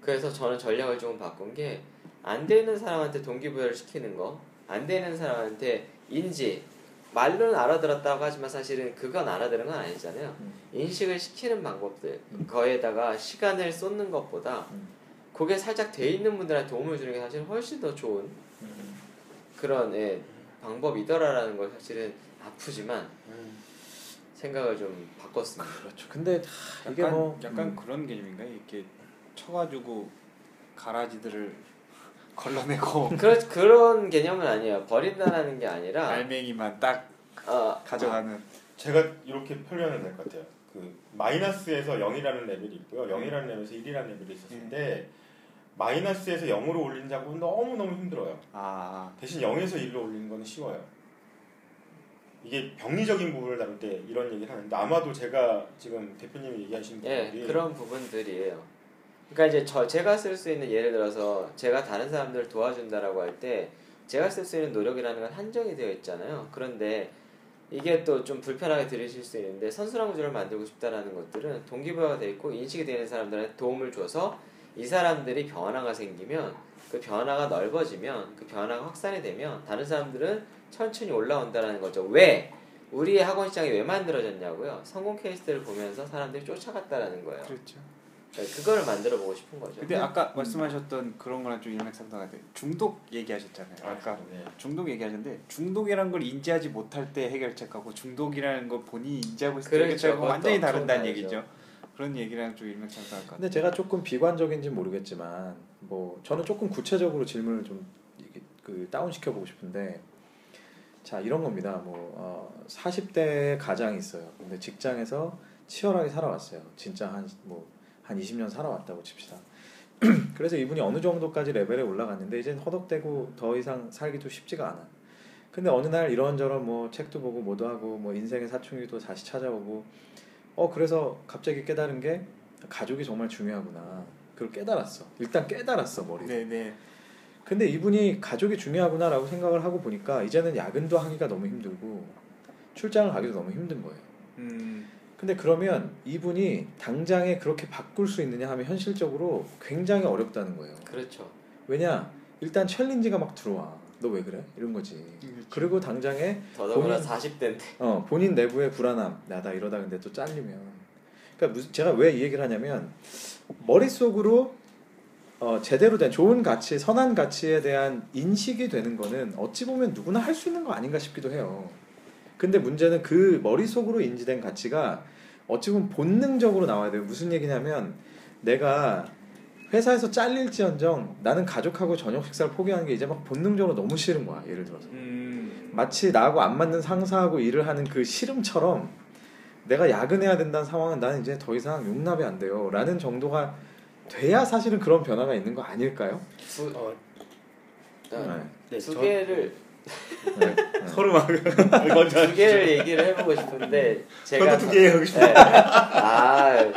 그래서 저는 전략을 조금 바꾼 게 안 되는 사람한테 동기부여를 시키는 거, 안 되는 사람한테 인지, 말로는 알아들었다고 하지만 사실은 그건 알아들은 건 아니잖아요. 음. 인식을 시키는 방법들, 음. 거에다가 시간을 쏟는 것보다 음. 그게 살짝 돼 있는 분들한테 도움을 주는 게 사실 훨씬 더 좋은 그런 예, 방법이더라라는 걸 사실은 아프지만 생각을 좀 바꿨습니다. 그렇죠. 근데 하, 이게 약간 뭐 약간 음. 그런 개념인가요? 이렇게 쳐가지고 가라지들을 걸러내고 그런 그런 개념은 아니에요. 버린다라는 게 아니라 알맹이만 딱 어, 가져가는. 제가 이렇게 표현하면 될것 같아요. 그 마이너스에서 0이라는 레벨이 있고요. 0이라는 레벨에서 1이라는 레벨이 있었을 음. 때 마이너스에서 0으로 올리는 작업은 너무너무 힘들어요. 아, 대신 0에서 1로 올리는 거는 쉬워요. 이게 병리적인 부분을 다룰 때 이런 얘기를 하는데 아마도 제가 지금 대표님이 얘기하신 예, 부분이 그런 부분들이에요. 그러니까 이제 저 제가 쓸 수 있는 예를 들어서 제가 다른 사람들을 도와준다라고 할 때 제가 쓸 수 있는 노력이라는 건 한정이 되어 있잖아요. 그런데 이게 또 좀 불편하게 들으실 수 있는데 선순환 구조를 만들고 싶다라는 것들은 동기부여가 돼 있고 인식이 되는 사람들한테 도움을 줘서 이 사람들이 변화가 생기면 그 변화가 넓어지면 그 변화가 확산이 되면 다른 사람들은 천천히 올라온다라는 거죠. 왜? 우리의 학원 시장이 왜 만들어졌냐고요? 성공 케이스들을 보면서 사람들이 쫓아갔다라는 거예요. 그렇죠. 그러니까 그거를 만들어 보고 싶은 거죠. 근데 아까 말씀하셨던 그런 거랑 좀 일맥상통한데 중독 얘기하셨잖아요. 아까 네. 중독 얘기하셨는데 중독이라는 걸 인지하지 못할 때 해결책하고 중독이라는 걸 본인이 인지하고 있을 때 그렇죠. 해결책하고 완전히 다른다는. 얘기죠. 그런 얘기랑 좀 일맥상통할 것 같아요. 근데 제가 조금 비관적인지 는 모르겠지만 뭐 저는 조금 구체적으로 질문을 좀 이게 그 다운 시켜 보고 싶은데 자 이런 겁니다. 뭐 어, 40대 가장이 있어요. 근데 직장에서 치열하게 살아왔어요. 진짜 한 뭐 한 20년 살아왔다고 칩시다. 그래서 이분이 어느 정도까지 레벨에 올라갔는데 이제 허덕대고 더 이상 살기도 쉽지가 않아. 근데 어느 날 이런저런 뭐 책도 보고 뭐도 하고 뭐 인생의 사춘기도 다시 찾아오고 어 그래서 갑자기 깨달은 게 가족이 정말 중요하구나. 그걸 깨달았어. 일단 깨달았어 머리. 에 네네. 근데 이분이 가족이 중요하구나라고 생각을 하고 보니까 이제는 야근도 하기가 너무 힘들고 출장을 가기도 너무 힘든 거예요. 음, 근데 그러면 이분이 당장에 그렇게 바꿀 수 있느냐 하면 현실적으로 굉장히 어렵다는 거예요. 그렇죠. 왜냐? 일단 챌린지가 막 들어와. 너 왜 그래? 이런 거지. 그리고 당장에 더더구나 본인- 40대인데 어, 본인 내부의 불안함. 나다 이러다 근데 또 잘리면. 그러니까 무슨 제가 왜 이 얘기를 하냐면 머릿 속으로 어, 제대로 된 좋은 가치, 선한 가치에 대한 인식이 되는 거는 어찌 보면 누구나 할 수 있는 거 아닌가 싶기도 해요. 근데 문제는 그 머릿속으로 인지된 가치가 어찌 보면 본능적으로 나와야 돼요. 무슨 얘기냐면 내가 회사에서 잘릴지언정 나는 가족하고 저녁 식사를 포기하는 게 이제 막 본능적으로 너무 싫은 거야. 예를 들어서. 음, 마치 나하고 안 맞는 상사하고 일을 하는 그 싫음처럼 내가 야근해야 된다는 상황은 나는 이제 더 이상 용납이 안 돼요. 라는 정도가 돼야 사실은 그런 변화가 있는 거 아닐까요? 두, 어, 어, 네, 두 저- 개를 네. 네. 서로 막 먼저 두 개를 얘기를 해보고 싶은데 제가 저도 두개 하고 싶어요. 네. 아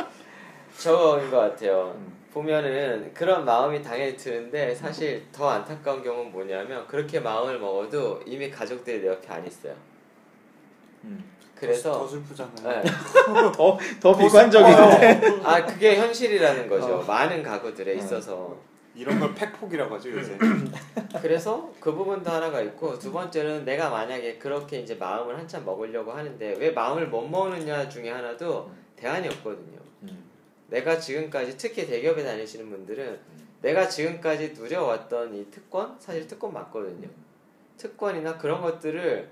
저거인 것 같아요. 음. 보면은 그런 마음이 당연히 드는데 사실 더 안타까운 경우는 뭐냐면 그렇게 마음을 먹어도 이미 가족들이 내 옆에 안 있어요. 음. 더 그래서 슬프잖아요. 네. 더, 더 비관적인데. 아 그게 현실이라는 거죠. 어. 많은 가구들에 어. 있어서 이런 걸 팩폭이라고 하죠 요새. 그래서 그 부분도 하나가 있고 두 번째는 내가 만약에 그렇게 이제 마음을 한참 먹으려고 하는데 왜 마음을 못 먹느냐 중에 하나도 대안이 없거든요. 음. 내가 지금까지 특히 대기업에 다니시는 분들은 내가 지금까지 누려왔던 이 특권 사실 특권 맞거든요. 특권이나 그런 것들을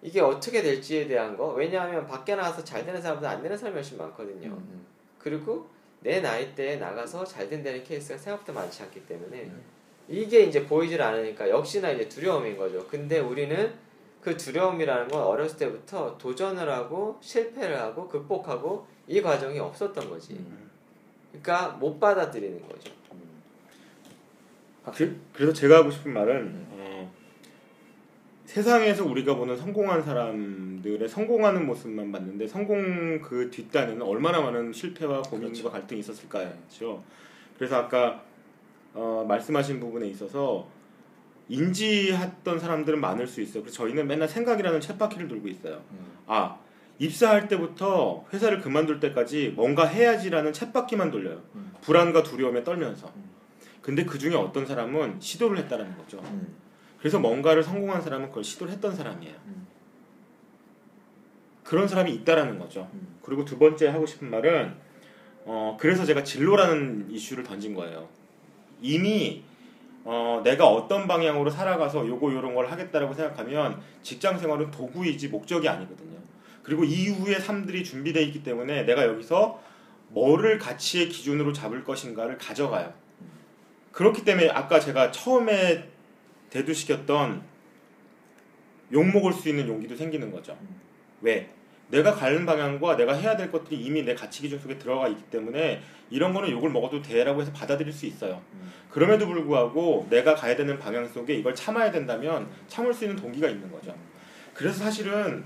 이게 어떻게 될지에 대한 거 왜냐하면 밖에 나가서 잘 되는 사람보다 안 되는 사람이 훨씬 많거든요. 음. 그리고 내 나이 때에 나가서 잘 된다는 케이스가 생각보다 많지 않기 때문에 음. 이게 이제 보이질 않으니까 역시나 이제 두려움인 거죠. 근데 우리는 그 두려움이라는 건 어렸을 때부터 도전을 하고 실패를 하고 극복하고 이 과정이 없었던 거지. 음. 그러니까 못 받아들이는 거죠. 그, 그래서 제가 하고 싶은 말은 음. 어, 세상에서 우리가 보는 성공한 사람들의 성공하는 모습만 봤는데 성공 그 뒷단에는 얼마나 많은 실패와 고민과 그렇죠. 갈등이 있었을까요? 그렇죠. 그래서 아까 어, 말씀하신 부분에 있어서 인지했던 사람들은 많을 수 있어요. 그래서 저희는 맨날 생각이라는 쳇바퀴를 돌고 있어요. 음. 아 입사할 때부터 회사를 그만둘 때까지 뭔가 해야지라는 쳇바퀴만 돌려요. 음. 불안과 두려움에 떨면서. 음. 근데 그 중에 어떤 사람은 시도를 했다라는 거죠. 음. 그래서 뭔가를 성공한 사람은 그걸 시도를 했던 사람이에요. 음. 그런 사람이 있다라는 거죠. 음. 그리고 두 번째 하고 싶은 말은 어 그래서 제가 진로라는 이슈를 던진 거예요. 이미 어 내가 어떤 방향으로 살아가서 요거 요런 걸 하겠다라고 생각하면 직장 생활은 도구이지 목적이 아니거든요. 그리고 이후의 삶들이 준비되어 있기 때문에 내가 여기서 뭐를 가치의 기준으로 잡을 것인가를 가져가요. 그렇기 때문에 아까 제가 처음에 대두시켰던 욕 먹을 수 있는 용기도 생기는 거죠. 왜? 내가 가는 방향과 내가 해야 될 것들이 이미 내 가치 기준 속에 들어가 있기 때문에 이런 거는 욕을 먹어도 돼라고 해서 받아들일 수 있어요. 음. 그럼에도 불구하고 내가 가야 되는 방향 속에 이걸 참아야 된다면 참을 수 있는 동기가 있는 거죠. 그래서 사실은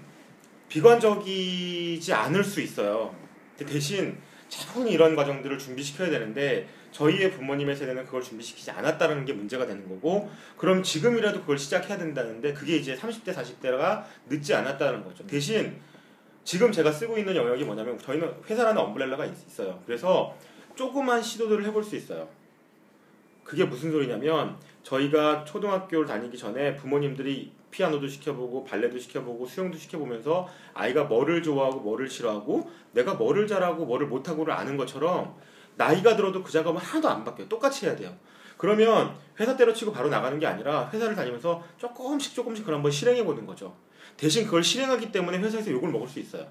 비관적이지 않을 수 있어요. 대신 차분히 이런 과정들을 준비시켜야 되는데 저희의 부모님의 세대는 그걸 준비시키지 않았다는 게 문제가 되는 거고 그럼 지금이라도 그걸 시작해야 된다는데 그게 이제 30대 40대가 늦지 않았다는 거죠. 대신 지금 제가 쓰고 있는 영역이 뭐냐면 저희는 회사라는 엄브렐라가 있- 있어요. 그래서 조그만 시도들을 해볼 수 있어요. 그게 무슨 소리냐면 저희가 초등학교를 다니기 전에 부모님들이 피아노도 시켜보고 발레도 시켜보고 수영도 시켜보면서 아이가 뭐를 좋아하고 뭐를 싫어하고 내가 뭐를 잘하고 뭐를 못하고를 아는 것처럼 나이가 들어도 그 작업은 하나도 안 바뀌어요. 똑같이 해야 돼요. 그러면 회사 때려치고 바로 나가는 게 아니라 회사를 다니면서 조금씩 조금씩 그걸 한번 실행해 보는 거죠. 대신 그걸 실행하기 때문에 회사에서 욕을 먹을 수 있어요.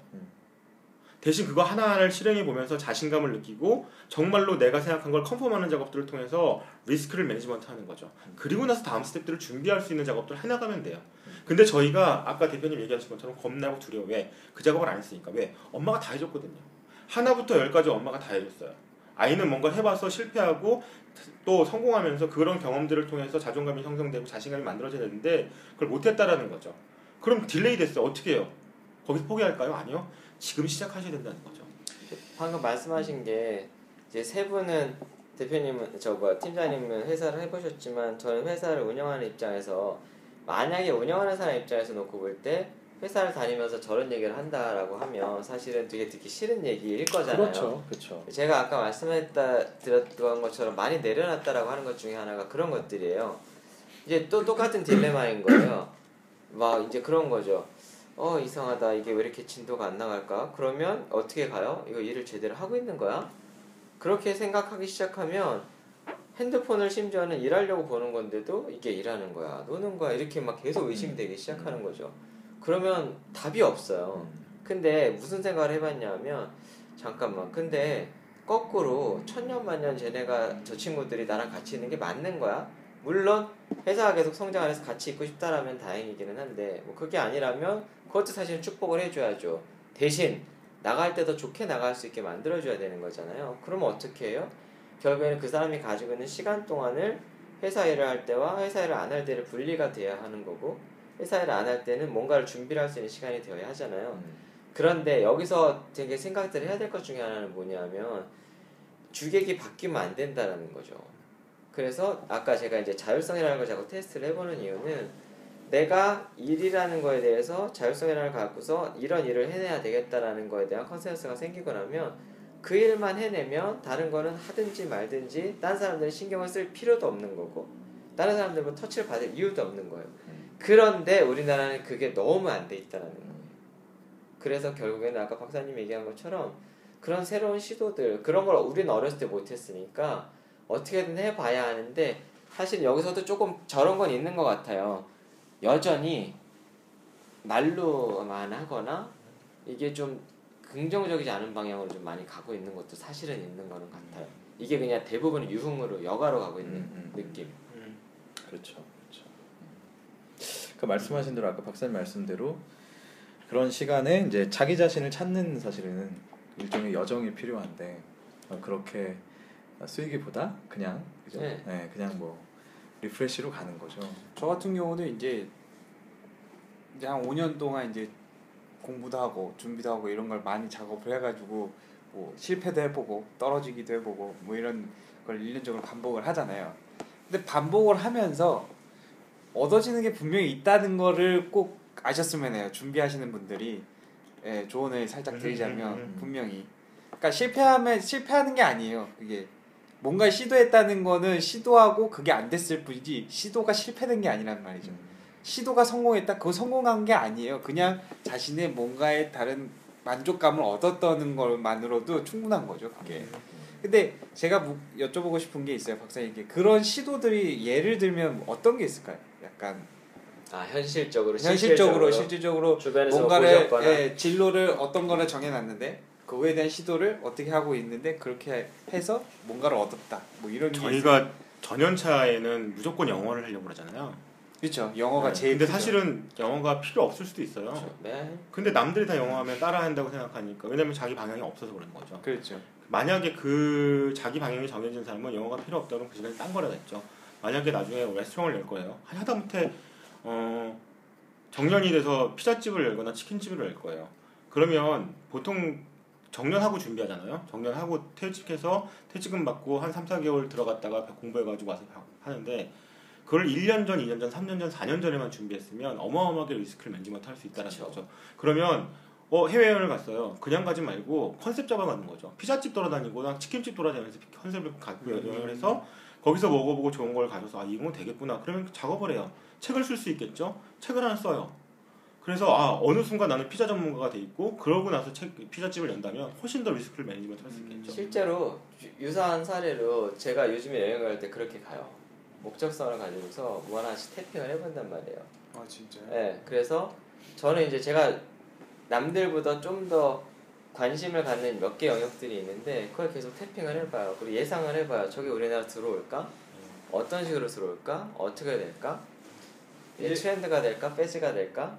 대신 그거 하나하나를 실행해 보면서 자신감을 느끼고 정말로 내가 생각한 걸 컨펌하는 작업들을 통해서 리스크를 매니지먼트 하는 거죠. 그리고 나서 다음 스텝들을 준비할 수 있는 작업들을 해나가면 돼요. 근데 저희가 아까 대표님 얘기하신 것처럼 겁나고 두려워. 왜? 그 작업을 안 했으니까. 왜? 엄마가 다 해줬거든요. 하나부터 열까지 엄마가 다 해줬어요. 아이는 뭔가 해봐서 실패하고 또 성공하면서 그런 경험들을 통해서 자존감이 형성되고 자신감이 만들어져야 되는데 그걸 못했다라는 거죠. 그럼 delay 됐어요. 어떻게 해요? 거기서 포기할까요? 아니요. 지금 시작하셔야 된다는 거죠. 방금 말씀하신 게 이제 세 분은 대표님은 저뭐 팀장님은 회사를 해보셨지만 저는 회사를 운영하는 입장에서 만약에 운영하는 사람 입장에서 놓고 볼때 회사를 다니면서 저런 얘기를 한다라고 하면 사실은 되게 듣기 싫은 얘기일 거잖아요. 그렇죠, 그렇죠. 제가 아까 말씀했다 드렸던 것처럼 많이 내려놨다라고 하는 것 중에 하나가 그런 것들이에요. 이제 또 똑같은 딜레마인 거예요. 막 이제 그런 거죠. 어 이상하다 이게 왜 이렇게 진도가 안 나갈까? 그러면 어떻게 가요? 이거 일을 제대로 하고 있는 거야? 그렇게 생각하기 시작하면 핸드폰을 심지어는 일하려고 보는 건데도 이게 일하는 거야, 노는 거야 이렇게 막 계속 의심되기 시작하는 거죠. 그러면 답이 없어요. 근데 무슨 생각을 해봤냐면 잠깐만 근데 거꾸로 천년만년 쟤네가 저 친구들이 나랑 같이 있는 게 맞는 거야? 물론 회사가 계속 성장을 해서 같이 있고 싶다라면 다행이기는 한데 뭐 그게 아니라면 그것도 사실 축복을 해줘야죠. 대신 나갈 때 더 좋게 나갈 수 있게 만들어줘야 되는 거잖아요. 그러면 어떻게 해요? 결국에는 그 사람이 가지고 있는 시간 동안을 회사 일을 할 때와 회사 일을 안 할 때를 분리가 돼야 하는 거고 회사 일을 안할 때는 뭔가를 준비를 할 수 있는 시간이 되어야 하잖아요. 그런데 여기서 되게 생각들을 해야 될 것 중에 하나는 뭐냐면 주객이 바뀌면 안 된다라는 거죠. 그래서 아까 제가 이제 자율성이라는 걸 자꾸 테스트를 해보는 이유는 내가 일이라는 거에 대해서 자율성이라는 걸 갖고서 이런 일을 해내야 되겠다라는 거에 대한 컨센서스가 생기고 나면 그 일만 해내면 다른 거는 하든지 말든지 다른 사람들은 신경을 쓸 필요도 없는 거고 다른 사람들과 터치를 받을 이유도 없는 거예요. 그런데 우리나라는 그게 너무 안 돼 있다라는 거예요. 그래서 결국에는 아까 박사님 얘기한 것처럼 그런 새로운 시도들 그런 걸 우리는 어렸을 때 못했으니까 어떻게든 해봐야 하는데 사실 여기서도 조금 저런 건 있는 것 같아요. 여전히 말로만 하거나 이게 좀 긍정적이지 않은 방향으로 좀 많이 가고 있는 것도 사실은 있는 거는 같아요. 이게 그냥 대부분 유흥으로 여가로 가고 있는 음, 음, 느낌. 그렇죠, 그 말씀하신 대로 아까 박사님 말씀대로 그런 시간에 이제 자기 자신을 찾는 사실은 일종의 여정이 필요한데 어, 그렇게 쓰이기보다 그냥 그죠? 네. 네, 그냥 뭐 refresh로 가는 거죠. 저 같은 경우는 이제 이제 한 5년 동안 이제 공부도 하고 준비도 하고 이런 걸 많이 작업을 해가지고 뭐 실패도 해보고 떨어지기도 해보고 뭐 이런 걸 1년적으로 반복을 하잖아요. 근데 반복을 하면서 얻어지는 게 분명히 있다는 거를 꼭 아셨으면 해요. 준비하시는 분들이 예, 조언을 살짝 드리자면 음, 음, 음. 분명히 그러니까 실패하면 실패하는 게 아니에요. 그게 뭔가 시도했다는 거는 시도하고 그게 안 됐을 뿐이지 시도가 실패된 게 아니란 말이죠. 시도가 성공했다 그거 성공한 게 아니에요. 그냥 자신의 뭔가의 다른 만족감을 얻었다는 것만으로도 충분한 거죠. 그게. 근데 제가 무- 여쭤보고 싶은 게 있어요, 박사님께. 그런 시도들이 예를 들면 어떤 게 있을까요? 약간 아 현실적으로 현실적으로 실질적으로 실질적으로 주변에서 뭔가를 예, 진로를 어떤 거를 정해놨는데 그거에 대한 시도를 어떻게 하고 있는데 그렇게 해서 뭔가를 얻었다. 뭐 이런. 저희가 전연차에는 무조건 영어를 하려고 그러잖아요. 그렇죠. 영어가 네. 제일 근데 크죠. 사실은 영어가 필요 없을 수도 있어요. 네. 근데 남들이 다 영어하면 따라한다고 생각하니까 왜냐면 자기 방향이 없어서 그런 거죠. 그렇죠. 만약에 그 자기 방향이 정해진 사람은 영어가 필요 없다면 그 시간에 딴 거라겠죠. 만약에 나중에 레스토랑을 낼 거예요. 하다못해 어 정년이 돼서 피자집을 열거나 치킨집을 열 거예요. 그러면 보통 정년하고 준비하잖아요. 정년하고 퇴직해서 퇴직금 받고 한 3, 4개월 들어갔다가 공부해가지고 와서 하는데 그걸 1년 전, 2년 전, 3년 전, 4년 전에만 준비했으면 어마어마하게 리스크를 management 할 수 있다는 그쵸. 거죠. 그러면 어, 해외여행을 갔어요. 그냥 가지 말고 컨셉 잡아가는 거죠. 피자집 돌아다니거나 치킨집 돌아다니면서 컨셉을 갖고 음. 여행을 해서 거기서 먹어보고 좋은 걸 가져서 아 이건 되겠구나. 그러면 작업을 해요. 책을 쓸 수 있겠죠. 책을 하나 써요. 그래서 아 어느 순간 나는 피자 전문가가 돼 있고 그러고 나서 책 피자집을 연다면 훨씬 더 리스크를 management 할 수 있겠죠. 실제로 유- 유사한 사례로 제가 요즘에 여행 갈 때 그렇게 가요. 목적성을 가지고서 뭐 하나씩 태핑을 해본단 말이에요. 아 진짜요? 네, 그래서 저는 이제 제가 남들보다 좀 더 관심을 갖는 몇 개 영역들이 있는데 그걸 계속 태핑을 해봐요. 그리고 예상을 해봐요. 저게 우리나라 들어올까? 어떤 식으로 들어올까? 어떻게 될까? 이게 이게- 트렌드가 될까? 패즈가 될까?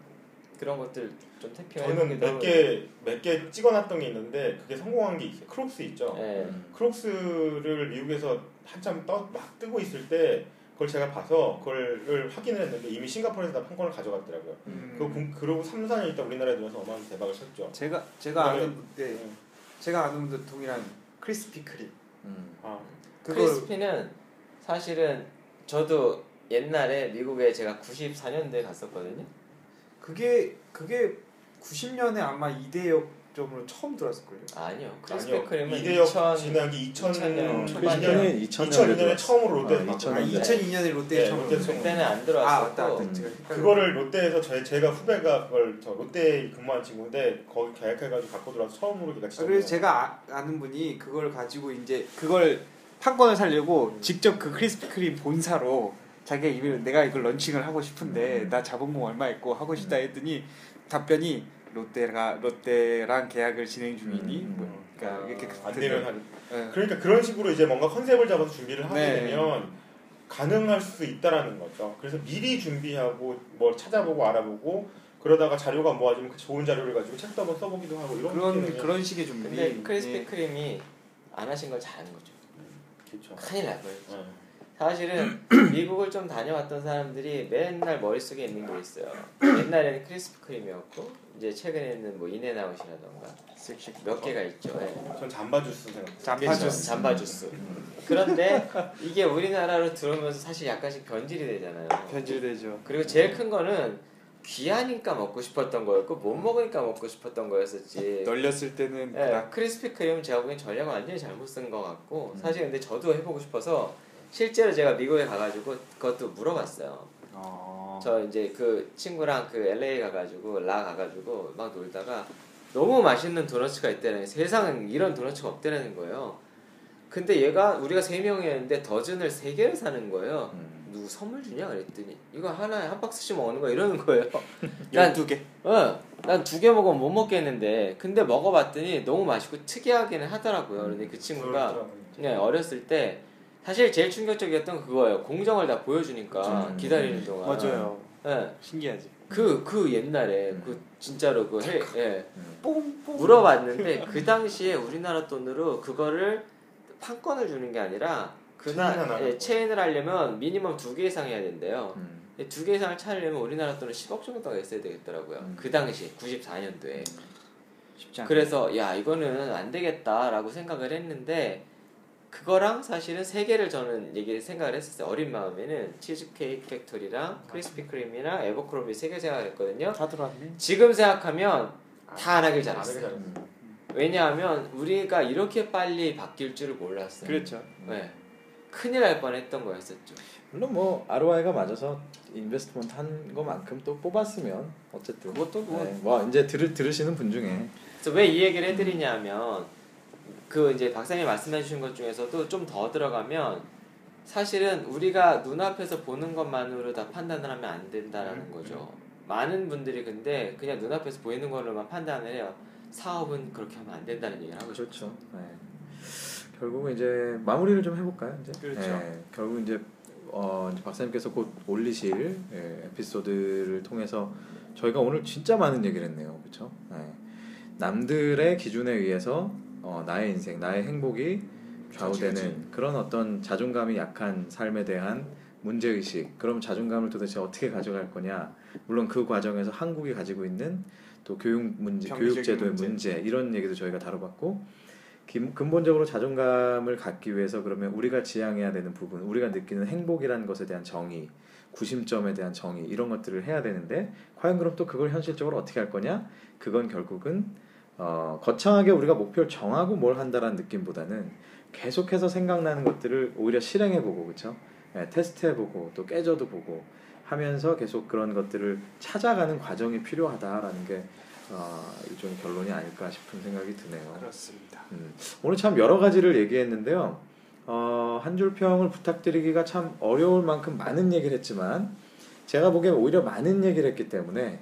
그런 것들 좀 tapping을 저는 몇 개 몇 개 찍어놨던 게 있는데 그게 성공한 게 있어요. 크록스 있죠. 네. 크록스를 미국에서 한참 떠, 막 뜨고 있을 때 그걸 제가 봐서 그걸 확인을 했는데 이미 싱가포르에서 다 판권을 가져갔더라고요. 음. 그 공- 그러고 3, 4년 있다 우리나라에 들어서 어마어마한 대박을 쳤죠. 제가 제가 아는 네, 제가 아는 분도 동일한 크리스피 크림 음. 아, 그걸 크리스피는 사실은 저도 옛날에 미국에 제가 94년도에 갔었거든요. 그게 그게 90년에 아마 이대역 점으로 처음. 아니요. 크리스피 아니요. 크림은 이대역 2000 지난 게 2000, 2000년 2000년, 초반이요. 2002년에 처음으로 롯데에서 아, 바꾼 아, 거예요. 2002년에 롯데에 네, 처음. 그때는 안아 맞다 들어왔었고 맞다. 헷갈려. 그거를 롯데에서 저, 제가 후배가 그걸 저 롯데에 근무한 친구인데 거기 계약해 가지고 갖고 들어와서 처음으로 걔가 아, 진짜 그래서 제가 아, 는 분이 그걸 가지고 이제 그걸 판권을 살려고 직접 그 크리스피 크림 본사로 자기가 이걸 내가 이걸 런칭을 하고 싶은데 나 자본금 얼마 있고 하고 싶다 했더니 답변이 롯데가 롯데랑 계약을 진행 중이니 음. 뭐 그러니까 이렇게 안 되면 한 예. 그러니까 그런 식으로 이제 뭔가 컨셉을 잡아서 준비를 하게 네. 되면 가능할 수 있다라는 거죠. 그래서 미리 준비하고 뭘 찾아보고 알아보고 그러다가 자료가 모아지면 그 좋은 자료를 가지고 책도 한번 써보기도 하고 이런 그런. 그런 식의 준비. 근데 크리스피 예. 크림이 안 하신 걸 잘한 거죠. 그렇죠. 큰일 날 거예요. 네. 사실은 미국을 좀 다녀왔던 사람들이 맨날 머릿속에 있는 게 있어요. 옛날에는 크리스피 크림이었고 이제 최근에는 뭐 인앤아웃이라던가 쉑쉑 몇 개가 있죠. 예. 전 잠바 주스 생각. 잠바 그렇죠. 주스. 잠바 주스. 그런데 이게 우리나라로 들어오면서 사실 약간씩 변질이 되잖아요. 변질되죠. 그리고 제일 큰 거는 귀하니까 먹고 싶었던 거였고 못 먹으니까 먹고 싶었던 거였었지. 널렸을 때는 예, 크리스피 크림 제가 보기엔 전략을 완전히 잘못 쓴 것 같고 음. 사실 근데 저도 해보고 싶어서 실제로 제가 미국에 가가지고 그것도 물어봤어요. 어. 저 이제 그 친구랑 그 LA 가가지고 라 가가지고 막 놀다가 너무 맛있는 도너츠가 있다는 세상에 이런 도너츠가 없다는 거예요. 근데 얘가 우리가 세 명이었는데 더즌을 세 개를 사는 거예요. 음. 누구 선물 주냐 그랬더니 이거 하나에 한 박스씩 먹는 거 이러는 거예요. 난 12개. 어, 난두 개 먹으면 못 먹겠는데 근데 먹어봤더니 너무 맛있고 특이하기는 하더라고요. 그런데 그 친구가. 네, 어렸을 때 사실 제일 충격적이었던 그거예요. 공정을 다 보여주니까 음. 기다리는 동안. 맞아요. 예. 신기하지. 그, 그 옛날에, 음. 그, 진짜로 그, 해, 예. 뽕 뽕. 물어봤는데, 그 당시에 우리나라 돈으로 그거를 판권을 주는 게 아니라, 그날, 예. 체인을 하려면 미니멈 두 개 이상 해야 된대요. 음. 두개 이상을 차려면 우리나라 돈은 10억 정도가 있어야 되겠더라고요. 음. 그 당시, 94년도에. 쉽지 않아. 그래서, 야, 이거는 안 되겠다라고 생각을 했는데, 그거랑 사실은 세 개를 저는 얘기 생각을 했었어요. 어린 마음에는 치즈케이크 팩토리랑 크리스피 크림이랑 아베크롬비 세개 생각했거든요. 다 들어왔네. 지금 생각하면 다 안 하길 잘했어요. 음. 왜냐하면 우리가 이렇게 빨리 바뀔 줄을 몰랐어요. 그렇죠. 네. 큰일 날 뻔했던 거였었죠. 물론 뭐 ROI가 맞아서 investment 한 거만큼 또 뽑았으면 어쨌든 그것도 뭐 네, 뭐 이제 들으, 들으시는 분 중에 그래서 왜 이 얘기를 해드리냐면 그 이제 박사님 말씀해 주신 것 중에서도 좀 더 들어가면 사실은 우리가 눈앞에서 보는 것만으로 다 판단을 하면 안 된다라는 거죠. 많은 분들이 근데 그냥 눈앞에서 보이는 걸로만 판단을 해요. 사업은 그렇게 하면 안 된다는 얘기를 하고. 그렇죠. 네. 결국은 이제 마무리를 좀 해볼까요? 이제 그렇죠. 네, 결국 이제 어, 이제 박사님께서 곧 올리실 예, 에피소드를 통해서 저희가 오늘 진짜 많은 얘기를 했네요, 그렇죠? 네. 남들의 기준에 의해서 어, 나의 인생, 나의 행복이 좌우되는 그런 어떤 자존감이 약한 삶에 대한 문제 의식, 그럼 자존감을 도대체 어떻게 가져갈 거냐? 물론 그 과정에서 한국이 가지고 있는 또 교육 문제, 경제적인 교육 제도의 문제. 문제. 이런 얘기도 저희가 다뤄봤고 기- 근본적으로 자존감을 갖기 위해서 그러면 우리가 지향해야 되는 부분, 우리가 느끼는 행복이라는 것에 대한 정의, 구심점에 대한 정의 이런 것들을 해야 되는데 과연 그럼 또 그걸 현실적으로 어떻게 할 거냐? 그건 결국은 어, 거창하게 우리가 목표를 정하고 뭘 한다라는 느낌보다는 계속해서 생각나는 것들을 오히려 실행해보고 그렇죠? 테스트해보고 또 깨져도 보고 하면서 계속 그런 것들을 찾아가는 과정이 필요하다라는 게 어, 일종의 결론이 아닐까 싶은 생각이 드네요. 그렇습니다. 음, 오늘 참 여러 가지를 얘기했는데요. 어, 한 줄 평을 부탁드리기가 참 어려울 만큼 많은 얘기를 했지만 제가 보기엔 오히려 많은 얘기를 했기 때문에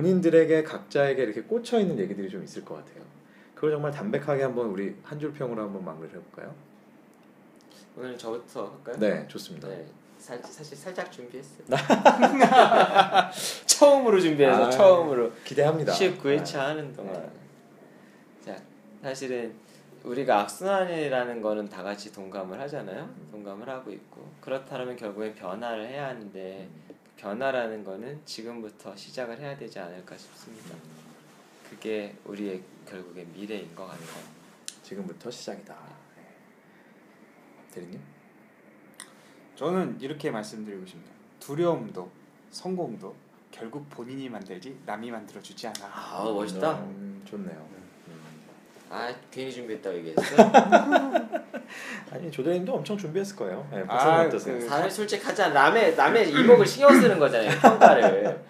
본인들에게 각자에게 이렇게 꽂혀 있는 얘기들이 좀 있을 것 같아요. 그걸 정말 담백하게 한번 우리 한 줄 평으로 한번 마무리를 해볼까요? 오늘 저부터 할까요? 네, 좋습니다. 네. 살, 사실 살짝 준비했어요. 처음으로 준비해서 아, 처음으로 기대합니다. 19회차 하는 동안. 네. 자, 사실은 우리가 악순환이라는 거는 다 같이 동감을 하잖아요. 동감을 하고 있고 그렇다면 결국엔 변화를 해야 하는데 변화라는 거는 지금부터 시작을 해야 되지 않을까 싶습니다. 그게 우리의 결국엔 미래인 것 같아요. 지금부터 시작이다. 네. 대리님? 저는 이렇게 말씀드리고 싶네요. 두려움도 성공도 결국 본인이 만들지 남이 만들어 주지 않아. 아 멋있다. 음, 좋네요. 음. 아 괜히 준비했다고 얘기했어. 아니 조대리님도 엄청 준비했을 거예요. 네, 아, 어떠세요? 그- 사실 솔직하잖아. 남의 남의 이목을 신경 쓰는 거잖아요. 평가를.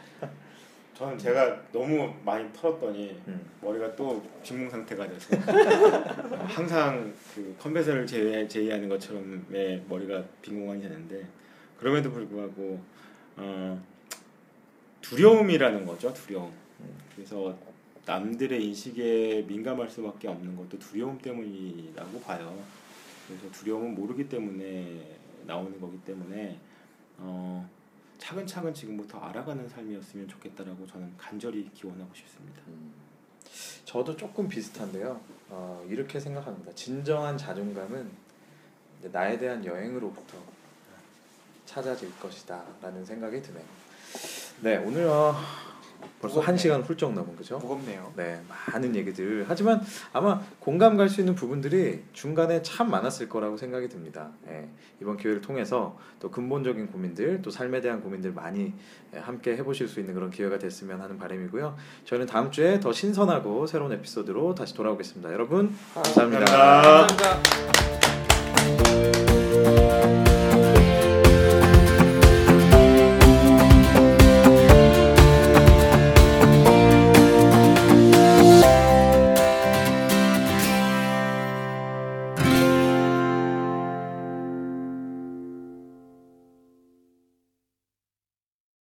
저는 제가 너무 많이 털었더니 음. 머리가 또 빈궁 상태가 돼서 어, 항상 그 컨벤션을 제외, 제의하는 것처럼의 머리가 빈궁이 되는데 그럼에도 불구하고 어, 두려움이라는 거죠 두려움 그래서 남들의 인식에 민감할 수밖에 없는 것도 두려움 때문이라고 봐요 그래서 두려움은 모르기 때문에 나오는 거기 때문에 어, 차근차근 지금부터 알아가는 삶이었으면 좋겠다라고 저는 간절히 기원하고 싶습니다. 음. 저도 조금 비슷한데요. 어, 이렇게 생각합니다. 진정한 자존감은 나에 대한 여행으로부터 찾아질 것이다라는 생각이 드네요. 네, 오늘 어, 벌써 한 무겁네. 시간 훌쩍 넘은 거죠. 무겁네요. 네, 많은 얘기들. 하지만 아마 공감 갈 수 있는 부분들이 중간에 참 많았을 거라고 생각이 듭니다. 예, 이번 기회를 통해서 또 근본적인 고민들, 또 삶에 대한 고민들 많이 예, 함께 해보실 수 있는 그런 기회가 됐으면 하는 바람이고요. 저희는 다음 주에 더 신선하고 새로운 에피소드로 다시 돌아오겠습니다. 여러분, 감사합니다. 감사합니다. 감사합니다.